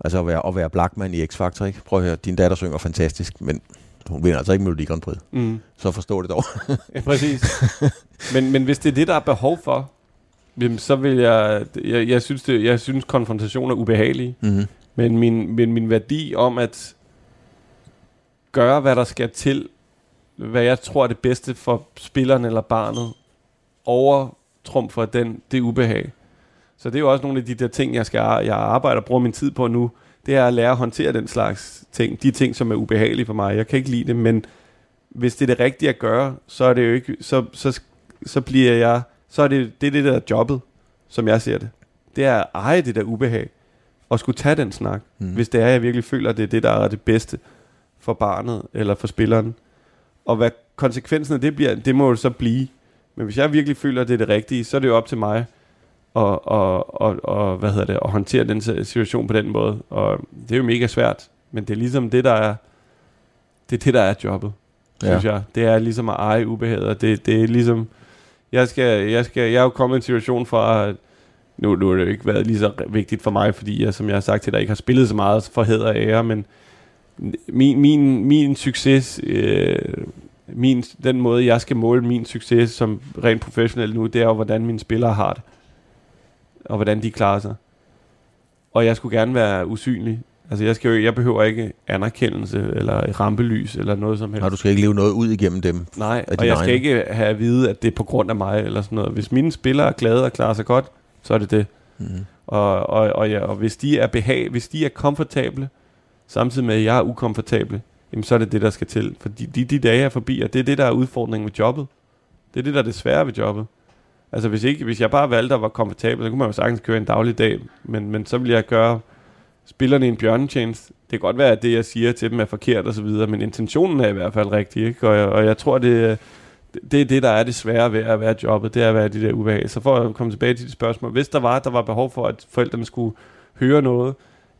altså at være, at være Blackman i X-Factor, ikke? Prøv at høre, din datter synger fantastisk, men hun vinder altså ikke Melodi Grand Prix. Mm. Så forstå det dog. Ja, præcis. men, men hvis det er det, der er behov for, jamen, så vil jeg, jeg, jeg, synes det, jeg synes konfrontation er ubehagelige. mm-hmm. Men min, men min værdi om at gøre, hvad der skal til, hvad jeg tror er det bedste for spilleren eller barnet, overtrumfer den, det ubehag. Så det er jo også nogle af de der ting, jeg skal jeg arbejder og bruger min tid på nu. Det er at lære at håndtere den slags ting. De ting, som er ubehagelige for mig. Jeg kan ikke lide det, men hvis det er det rigtige at gøre, så er det jo ikke, så, så, så bliver jeg, så er det det, er det der jobbet, som jeg ser det. Det er at eje det der ubehag, og skulle tage den snak, mm. hvis det er, jeg virkelig føler, at det er det, der er det bedste for barnet, eller for spilleren. Og hvad konsekvensen af det bliver, det må jo så blive. Men hvis jeg virkelig føler, at det er det rigtige, så er det jo op til mig og, og, og, og hvad hedder det, at håndtere den situation på den måde. Og det er jo mega svært, men det er ligesom det, der er, det er det, der er jobbet, ja. synes jeg. Det er ligesom at eje ubehaget, det, det er ligesom, jeg skal, jeg skal, jeg er jo kommet i en situation fra, nu, nu har det jo ikke været lige så vigtigt for mig, fordi jeg, som jeg har sagt til dig, ikke har spillet så meget for hæder og ære, men min, min, min succes, øh, min, den måde, jeg skal måle min succes som rent professionel nu, det er jo, hvordan mine spillere har det og hvordan de klarer sig. Og jeg skulle gerne være usynlig. Altså jeg, skal jo, jeg behøver ikke anerkendelse eller rampelys eller noget som helst. Nej, du skal ikke leve noget ud igennem dem. Nej, og jeg skal ikke have at vide, at det er på grund af mig eller sådan noget. Hvis mine spillere er glade og klarer sig godt, så er det det. Mm. Og, og, og, ja, og hvis de er behag, hvis de er komfortable, samtidig med at jeg er ukomfortable, jamen så er det det, der skal til. For de, de, de dage er forbi, og det er det, der er udfordringen med jobbet. Det er det, der er det svære ved jobbet. Altså hvis, ikke, hvis jeg bare valgte at være komfortabel, så kunne man jo sagtens køre en daglig dag, men, men så ville jeg gøre spillerne en bjørnetjeneste. Det kan godt være, at det, jeg siger til dem, er forkert og så videre, men intentionen er i hvert fald rigtig, ikke? Og, jeg, og jeg tror, det, det er det, der er det svære ved at være jobbet, det er at være de der ubehag. Så for at komme tilbage til de spørgsmål, hvis der var, der var behov for, at forældrene skulle høre noget,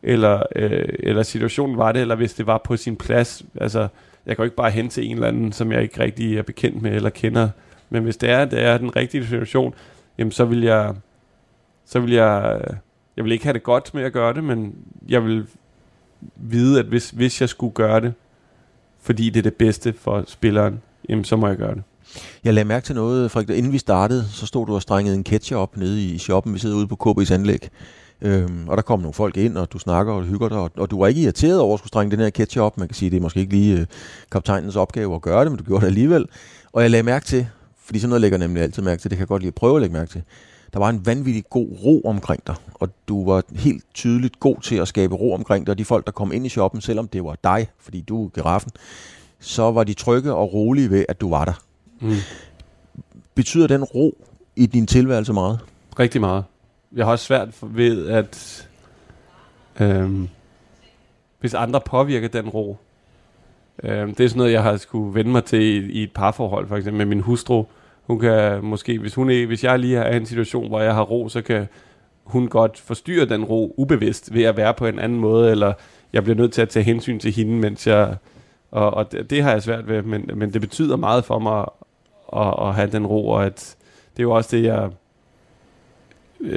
eller, øh, eller situationen var det, eller hvis det var på sin plads, altså, jeg kan jo ikke bare hen til en eller anden, som jeg ikke rigtig er bekendt med, eller kender men hvis det er, det er den rigtige situation, jamen så vil jeg, så vil jeg, øh, jeg vil ikke have det godt med at gøre det, men jeg vil vide, at hvis, hvis jeg skulle gøre det, fordi det er det bedste for spilleren, jamen så må jeg gøre det. Jeg lagde mærke til noget, Frederik, inden vi startede, så stod du og strengede en ketchup op nede i shoppen, vi sidder ude på KB's anlæg. Øhm, og der kom nogle folk ind, og du snakker og hygger dig, og, og du var ikke irriteret over at skulle strenge den her ketchup op. Man kan sige, det er måske ikke lige øh, kaptajnens opgave at gøre det, men du gjorde det alligevel. Og jeg lagde mærke til, fordi sådan noget lægger nemlig altid mærke til. Det kan jeg godt lide at prøve at lægge mærke til. Der var en vanvittig god ro omkring dig, og du var helt tydeligt god til at skabe ro omkring dig. Og de folk, der kom ind i shoppen, selvom det var dig, fordi du er giraffen, så var de trygge og rolige ved, at du var der. Mm. Betyder den ro i din tilværelse meget? Rigtig meget. Jeg har også svært ved, at øhm, hvis andre påvirker den ro, Øhm, det er sådan noget, jeg har skulle vende mig til i, i et parforhold, for eksempel med min hustru. Hun kan måske, hvis, hun er, hvis jeg lige er i en situation, hvor jeg har ro, så kan hun godt forstyrre den ro ubevidst ved at være på en anden måde, eller jeg bliver nødt til at tage hensyn til hende, mens jeg... Og, og det, det har jeg svært ved, men, men det betyder meget for mig at, at have den ro, og at det er jo også det, jeg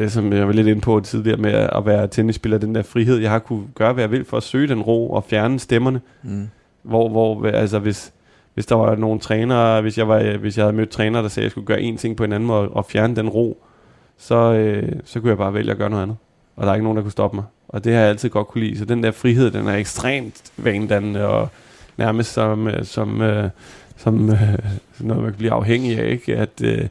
som jeg var lidt inde på tidligere med at være tennisspiller, den der frihed, jeg har kunne gøre, hvad jeg vil for at søge den ro og fjerne stemmerne. Mm. Hvor, hvor altså hvis, hvis der var nogle trænere, hvis jeg, var, hvis jeg havde mødt trænere, der sagde, at jeg skulle gøre en ting på en anden måde, og fjerne den ro, så, øh, så kunne jeg bare vælge at gøre noget andet. Og der er ikke nogen, der kunne stoppe mig. Og det har jeg altid godt kunne lide. Så den der frihed, den er ekstremt vanedannende, og nærmest som, øh, som, øh, som øh, noget, man kan blive afhængig af. Ikke? At, øh,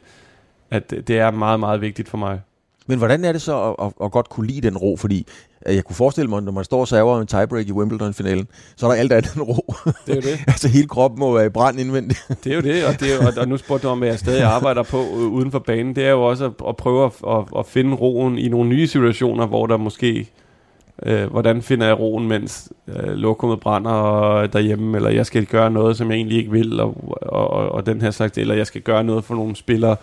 at det er meget, meget vigtigt for mig. Men hvordan er det så at, at, at godt kunne lide den ro? Fordi jeg kunne forestille mig, når man står og server en tiebreak i Wimbledon-finalen, så er der alt andet end ro. Det er jo det. altså hele kroppen må være i brand indvendigt. det er jo det, og, det er, og, og nu spurgte du om, hvad jeg stadig arbejder på øh, uden for banen. Det er jo også at, at prøve at, at, at finde roen i nogle nye situationer, hvor der måske... Øh, hvordan finder jeg roen, mens øh, lokummet brænder derhjemme, eller jeg skal gøre noget, som jeg egentlig ikke vil, og, og, og, og den her slags, eller jeg skal gøre noget for nogle spillere,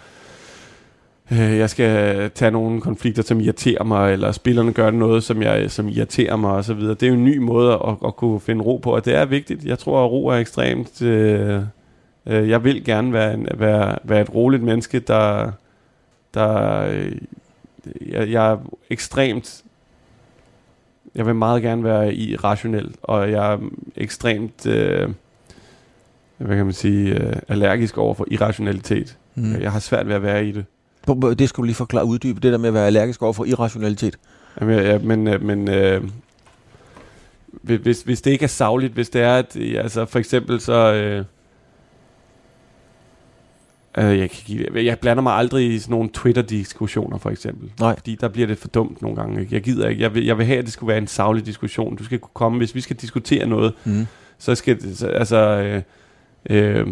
øh, jeg skal tage nogle konflikter, som irriterer mig, eller spillerne gør noget, som, jeg, som irriterer mig osv. Det er jo en ny måde at, at kunne finde ro på, og det er vigtigt. Jeg tror, at ro er ekstremt... Øh, øh, jeg vil gerne være, en, være, være et roligt menneske, der... der øh, jeg, jeg er ekstremt... Jeg vil meget gerne være irrationel, og jeg er ekstremt... Øh, hvad kan man sige, øh, allergisk over for irrationalitet. Mm. Jeg har svært ved at være i det. Det skal du lige forklare uddybe, det der med at være allergisk over for irrationalitet. Jamen, ja, men, øh, men øh, hvis, hvis det ikke er savligt, hvis det er, at altså for eksempel så, øh, Øh, jeg, kan jeg blander mig aldrig i sådan nogle Twitter-diskussioner, for eksempel. Nej. Fordi der bliver det for dumt nogle gange. Jeg gider ikke. Jeg vil, jeg vil have, at det skulle være en savlig diskussion. Du skal kunne komme, hvis vi skal diskutere noget, Mm. så skal det, så, altså... Øh, øh,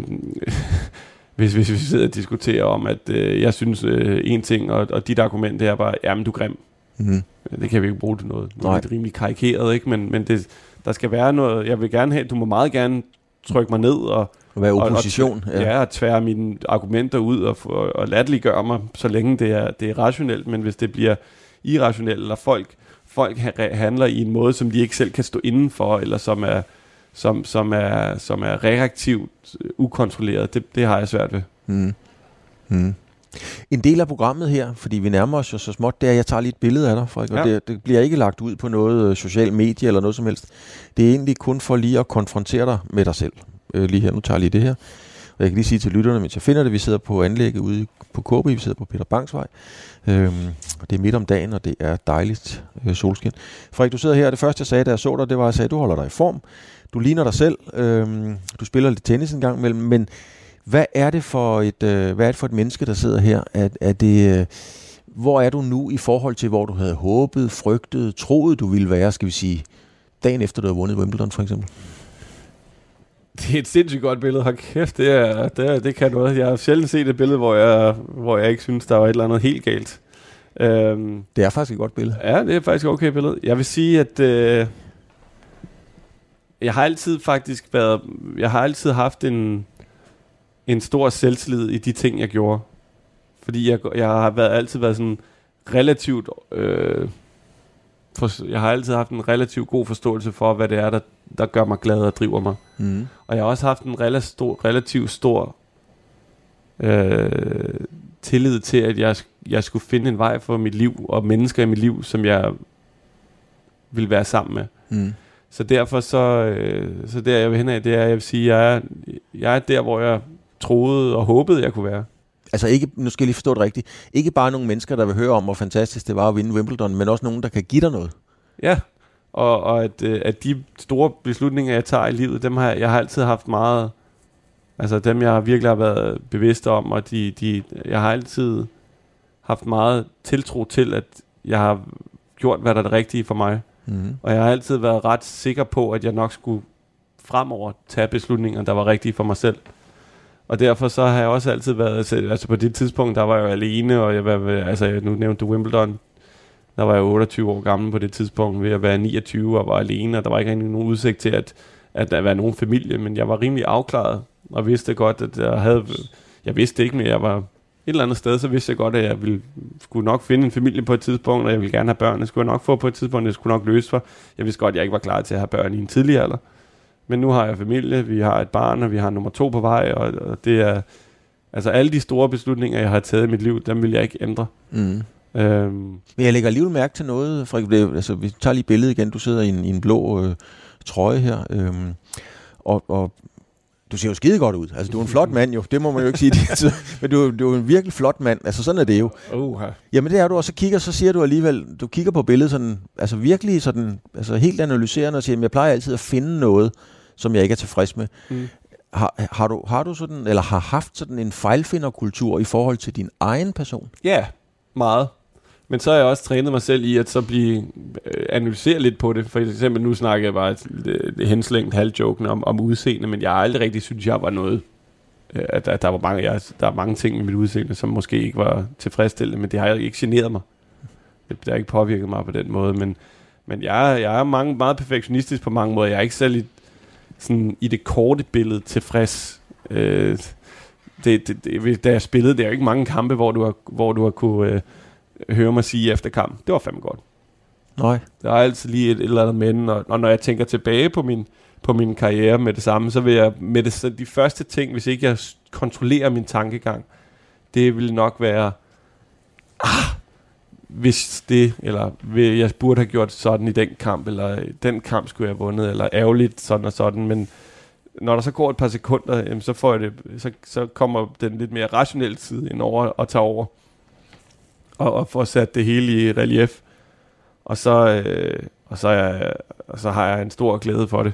hvis, hvis vi sidder og diskuterer om, at øh, jeg synes øh, en ting, og, og dit argument det er bare, jamen du er grim. Mm. Det kan vi ikke bruge til noget. Nej. er det rimelig karikeret, ikke? Men, men det, der skal være noget, jeg vil gerne have, du må meget gerne trykke mig ned og, At være og- og- opposition. ja. ja, at tvære mine argumenter ud og, og, og latterliggøre mig, så længe det er, det er rationelt, men hvis det bliver irrationelt, eller folk, folk ha- handler i en måde, som de ikke selv kan stå inden for, eller som er, som, som er, som er reaktivt øh, ukontrolleret, det, det har jeg svært ved. Mm. Mm. En del af programmet her, fordi vi nærmer os jo så småt, det er, at jeg tager lige et billede af dig, Frederik, og Ja. det, det bliver ikke lagt ud på noget øh, social medie eller noget som helst. Det er egentlig kun for lige at konfrontere dig med dig selv. Øh, lige her, nu tager jeg lige det her. Og jeg kan lige sige til lytterne, mens jeg finder det, vi sidder på anlægget ude på KB, vi sidder på Peter Bangsvej. Øhm, og det er midt om dagen, og det er dejligt øh, solskin. Frederik, du sidder her, og det første jeg sagde, da jeg så dig, det var, at jeg sagde, at du holder dig i form. Du ligner dig selv. Øhm, du spiller lidt tennis en gang imellem, men hvad er det for et, øh, hvad er det for et menneske, der sidder her? Er, er det, øh, hvor er du nu i forhold til, hvor du havde håbet, frygtet, troet, du ville være, skal vi sige, dagen efter du havde vundet Wimbledon for eksempel? Det er et sindssygt godt billede. Hold kæft, det, er, det, er, det kan noget. Jeg har sjældent set et billede, hvor jeg, hvor jeg ikke synes, der var et eller andet helt galt. Øhm, Det er faktisk et godt billede. Ja, det er faktisk et okay billede. Jeg vil sige, at øh, jeg har altid faktisk været, jeg har altid haft en, en stor selvtillid i de ting, jeg gjorde. Fordi jeg, jeg har været, altid været sådan relativt, øh, for, jeg har altid haft en relativt god forståelse for, hvad det er, der, der gør mig glad og driver mig. Mm. Og jeg har også haft en relativt stor, relativt stor øh, tillid til, at jeg, jeg skulle finde en vej for mit liv og mennesker i mit liv, som jeg vil være sammen med. Mm. Så derfor så, øh, så der jeg vil hen af, det er, jeg vil sige, jeg er, jeg er der, hvor jeg troede og håbede, jeg kunne være. Altså ikke, nu skal jeg lige forstå det rigtigt, ikke bare nogle mennesker, der vil høre om, hvor fantastisk det var at vinde Wimbledon, men også nogen, der kan give dig noget. Ja, og, og at, øh, at de store beslutninger, jeg tager i livet, dem har jeg, har altid haft meget, altså dem, jeg virkelig har været bevidst om, og de, de, jeg har altid haft meget tiltro til, at jeg har gjort, hvad der er det rigtige for mig. Mm. Og jeg har altid været ret sikker på, at jeg nok skulle fremover tage beslutninger, der var rigtige for mig selv. Og derfor så har jeg også altid været, altså, altså på det tidspunkt, der var jeg jo alene, og jeg var, altså nu nævnte du Wimbledon, der var jeg 28 år gammel på det tidspunkt, ved at være 29 og var alene, og der var ikke rigtig nogen udsigt til, at, at der var nogen familie, men jeg var rimelig afklaret, og vidste godt, at jeg havde, jeg vidste ikke, men jeg var eller andet sted, så vidste jeg godt, at jeg ville, skulle nok finde en familie på et tidspunkt, og jeg ville gerne have børn, det skulle jeg nok få på et tidspunkt, det skulle nok løse for. Jeg vidste godt, at jeg ikke var klar til at have børn i en tidlig alder. Men nu har jeg familie, vi har et barn, og vi har nummer to på vej, og, og det er, altså alle de store beslutninger, jeg har taget i mit liv, dem vil jeg ikke ændre. Mm. Øhm, Men jeg lægger alligevel mærke til noget, Frederik. Altså, vi tager lige billedet igen. Du sidder i en, i en blå øh, trøje her. Øhm, og, og du ser jo skide godt ud. Altså, du er en flot mand jo. Det må man jo ikke sige. Men du, du er en virkelig flot mand. Altså, sådan er det jo. uh, Jamen, det er du. Og så kigger, så siger du alligevel, du kigger på billedet sådan, altså virkelig sådan, altså helt analyserende og siger, "Jamen, jeg plejer altid at finde noget, som jeg ikke er tilfreds med. Mm. Har, har, du, har du sådan, eller har haft sådan en fejlfinderkultur i forhold til din egen person? Ja, meget. Men så har jeg også trænet mig selv i at så blive øh, analysere lidt på det. For eksempel nu snakker jeg bare et, et, et henslængt halvjoken om, om udseende, men jeg har aldrig rigtig synes jeg var noget. Øh, at der, der, var mange, jeg, der er mange ting med mit udseende, som måske ikke var tilfredsstillende, men det har ikke generet mig. Det, det har ikke påvirket mig på den måde, men, men jeg, jeg er mange, meget perfektionistisk på mange måder. Jeg er ikke særlig sådan, i det korte billede tilfreds. Øh, det, det, det, da jeg spillede, det er jo ikke mange kampe, hvor du har, hvor du har kunne øh, høre mig sige efter kamp. Det var fandme godt. Nej. Der er altid lige et, et eller andet men, og, og når jeg tænker tilbage på min, på min karriere med det samme, så vil jeg med det, så de første ting, hvis ikke jeg kontrollerer min tankegang, det vil nok være, ah, hvis det, eller jeg burde have gjort sådan i den kamp, eller den kamp skulle jeg have vundet, eller ærgerligt sådan og sådan, men når der så går et par sekunder, så, får jeg det, så, så kommer den lidt mere rationelle side ind over og tager over, og, og får sat det hele i relief. Og så, øh, og, så jeg, og så har jeg en stor glæde for det.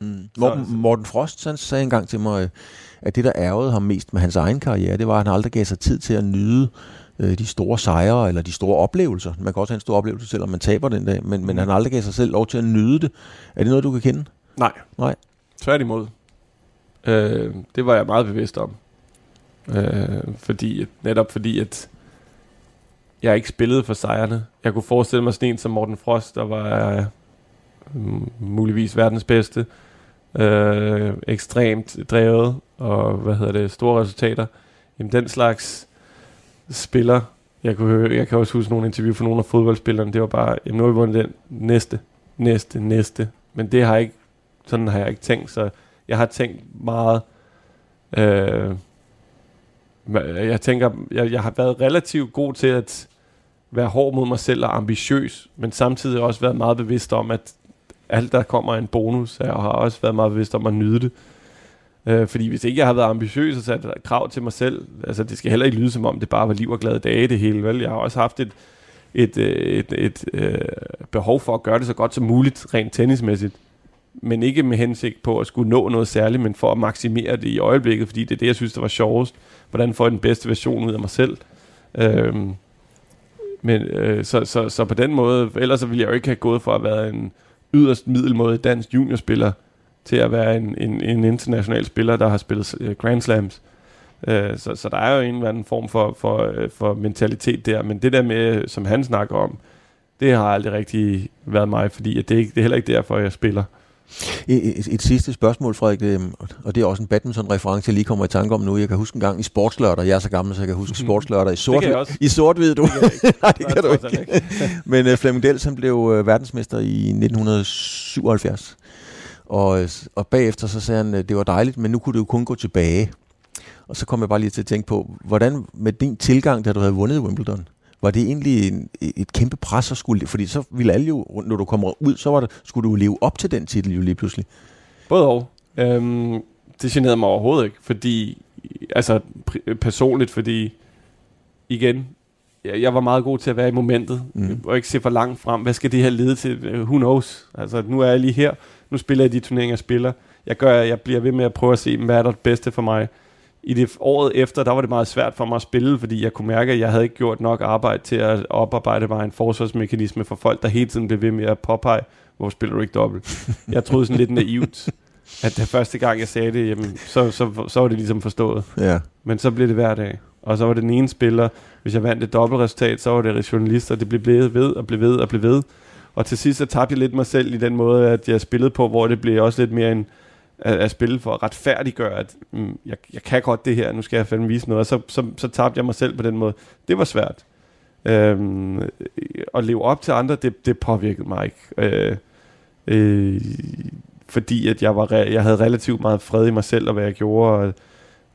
Mm. Morten, Morten Frost han sagde engang til mig, at det, der ærgede ham mest med hans egen karriere, det var, at han aldrig gav sig tid til at nyde øh, de store sejre eller de store oplevelser. Man kan også have en stor oplevelse, selvom man taber den dag, men, men mm. han aldrig gav sig selv lov til at nyde det. Er det noget, du kan kende? Nej. Nej. Tværtimod. Øh, det var jeg meget bevidst om. Øh, fordi, netop fordi, at jeg ikke spillede for sejrene. Jeg kunne forestille mig sådan en som Morten Frost, der var øh, muligvis verdens bedste. Øh, ekstremt drevet, og hvad hedder det, store resultater. Jamen den slags spiller, jeg, kunne høre, jeg kan også huske nogle interview fra nogle af fodboldspillerne, det var bare, jamen nu har vi vundet den næste, næste, næste. Men det har jeg ikke, sådan har jeg ikke tænkt, så jeg har tænkt meget, øh, jeg tænker, jeg, jeg har været relativt god til at være hård mod mig selv og ambitiøs, men samtidig også været meget bevidst om, at alt der kommer en bonus, og har også været meget bevidst om at nyde det. Øh, fordi hvis ikke jeg har været ambitiøs og sat krav til mig selv, altså det skal heller ikke lyde som om, det bare var liv og glade dage det hele, vel? Jeg har også haft et, et, et, et, et øh, behov for at gøre det så godt som muligt, rent tennismæssigt. Men ikke med hensigt på at skulle nå noget særligt, men for at maksimere det i øjeblikket, fordi det er det, jeg synes, der var sjovest. Hvordan får jeg den bedste version ud af mig selv? Øh, men, øh, så, så, så på den måde, ellers så ville jeg jo ikke have gået for at være en yderst middelmåde dansk juniorspiller, til at være en, en, en international spiller, der har spillet øh, Grand Slams. Øh, så, så der er jo en eller anden form for, for, øh, for mentalitet der, men det der med, som han snakker om, det har aldrig rigtig været mig, fordi at det, ikke, det er heller ikke derfor, jeg spiller. Et, et, sidste spørgsmål, Frederik, og det er også en badminton-reference, jeg lige kommer i tanke om nu. Jeg kan huske en gang i sportslørdag, jeg er så gammel, så jeg kan huske sportslørdag i sort i sort-hvid, du. Det Nej, det kan du ikke. Men uh, Flemming Dels, han blev uh, verdensmester i 1977. Og, og bagefter så sagde han, det var dejligt, men nu kunne det jo kun gå tilbage. Og så kom jeg bare lige til at tænke på, hvordan med din tilgang, da du havde vundet Wimbledon, var det egentlig en, et kæmpe pres at skulle, fordi så ville alle jo, når du kommer ud, så var det, skulle du leve op til den titel jo lige pludselig. Både og. Øhm, det generede mig overhovedet ikke, fordi, altså personligt, fordi igen, jeg, jeg var meget god til at være i momentet, mm. og ikke se for langt frem. Hvad skal det her lede til? Who knows? Altså, nu er jeg lige her. Nu spiller jeg de turneringer, jeg spiller. Jeg, gør, jeg bliver ved med at prøve at se, hvad er der det bedste for mig. I det året efter, der var det meget svært for mig at spille, fordi jeg kunne mærke, at jeg havde ikke gjort nok arbejde til at oparbejde mig en forsvarsmekanisme for folk, der hele tiden blev ved med at påpege, hvor spiller du ikke dobbelt. Jeg troede sådan lidt naivt, at det første gang, jeg sagde det, jamen, så, så, så var det ligesom forstået. Ja. Men så blev det hver dag. Og så var det den ene spiller, hvis jeg vandt et dobbeltresultat, så var det journalister, det blev ved og blev ved og blev ved. Og til sidst så tabte jeg lidt mig selv i den måde, at jeg spillede på, hvor det blev også lidt mere en, at, at spille for at retfærdiggøre, at mm, jeg, jeg kan godt det her, nu skal jeg fandme vise noget. Og så, så, så tabte jeg mig selv på den måde. Det var svært. Øhm, øh, at leve op til andre, det, det påvirkede mig ikke. Øh, øh, fordi at jeg, var, jeg havde relativt meget fred i mig selv og hvad jeg gjorde. Og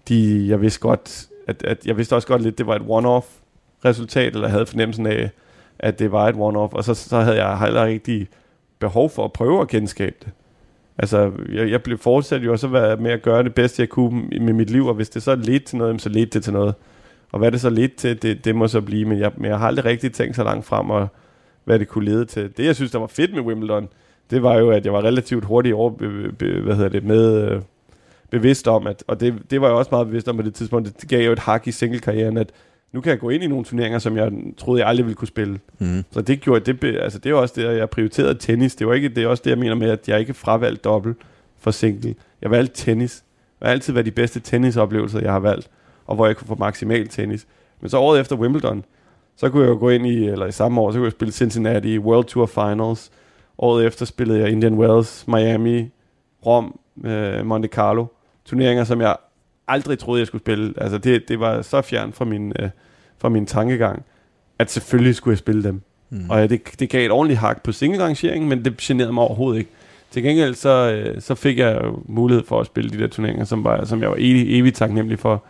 de, jeg vidste godt, at, at jeg vidste også godt lidt, det var et one-off resultat, eller havde fornemmelsen af, at det var et one-off, og så, så havde jeg heller ikke behov for at prøve at genskabe det. Altså, jeg, jeg blev fortsat jo også med at gøre det bedste, jeg kunne med mit liv, og hvis det så ledte til noget, så ledte det til noget. Og hvad det så ledte til, det, det må så blive, men jeg, men jeg har aldrig rigtig tænkt så langt frem, og hvad det kunne lede til. Det, jeg synes, der var fedt med Wimbledon, det var jo, at jeg var relativt hurtigt over, be, be, hvad hedder det, med, øh, bevidst om, at, og det, det var jeg også meget bevidst om på det tidspunkt, det gav jo et hak i single-karrieren, at nu kan jeg gå ind i nogle turneringer, som jeg troede, jeg aldrig ville kunne spille. Mm. Så det gjorde, det, altså det er også det, jeg prioriterede tennis. Det var ikke, det er også det, jeg mener med, at jeg ikke fravalgte dobbelt for single. Jeg valgte tennis. Det har altid været de bedste tennisoplevelser, jeg har valgt, og hvor jeg kunne få maksimal tennis. Men så året efter Wimbledon, så kunne jeg jo gå ind i, eller i samme år, så kunne jeg spille Cincinnati World Tour Finals. Året efter spillede jeg Indian Wells, Miami, Rom, øh, Monte Carlo. Turneringer, som jeg aldrig troede, jeg skulle spille. Altså, det, det var så fjern fra min, øh, fra min tankegang, at selvfølgelig skulle jeg spille dem. Mm. Og ja, det, det gav et ordentligt hak på single-rangeringen, men det generede mig overhovedet ikke. Til gengæld så, øh, så fik jeg mulighed for at spille de der turneringer, som, var, som jeg var evig, evig taknemmelig for.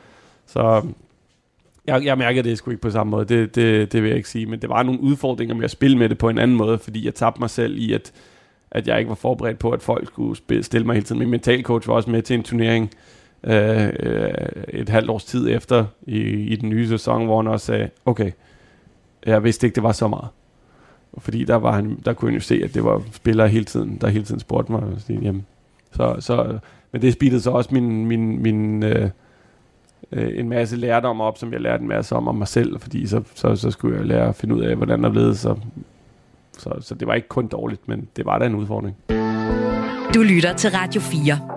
Så jeg, jeg mærker det sgu ikke på samme måde, det, det, det vil jeg ikke sige. Men det var nogle udfordringer med at spille med det på en anden måde, fordi jeg tabte mig selv i, at, at jeg ikke var forberedt på, at folk skulle spille, stille mig hele tiden. Min mentalcoach var også med til en turnering, øh, Øh, øh, et halvt års tid efter i, i den nye sæson, hvor han også sagde, okay, jeg vidste ikke, det var så meget. Fordi der, var han, der kunne han jo se, at det var spillere hele tiden, der hele tiden spurgte mig, jamen, Så, så, men det speedede så også min, min, min øh, øh, en masse lærdom op, som jeg lærte en masse om, om mig selv, fordi så, så, så skulle jeg lære at finde ud af, hvordan der blev så, så, så det var ikke kun dårligt, men det var da en udfordring. Du lytter til Radio 4.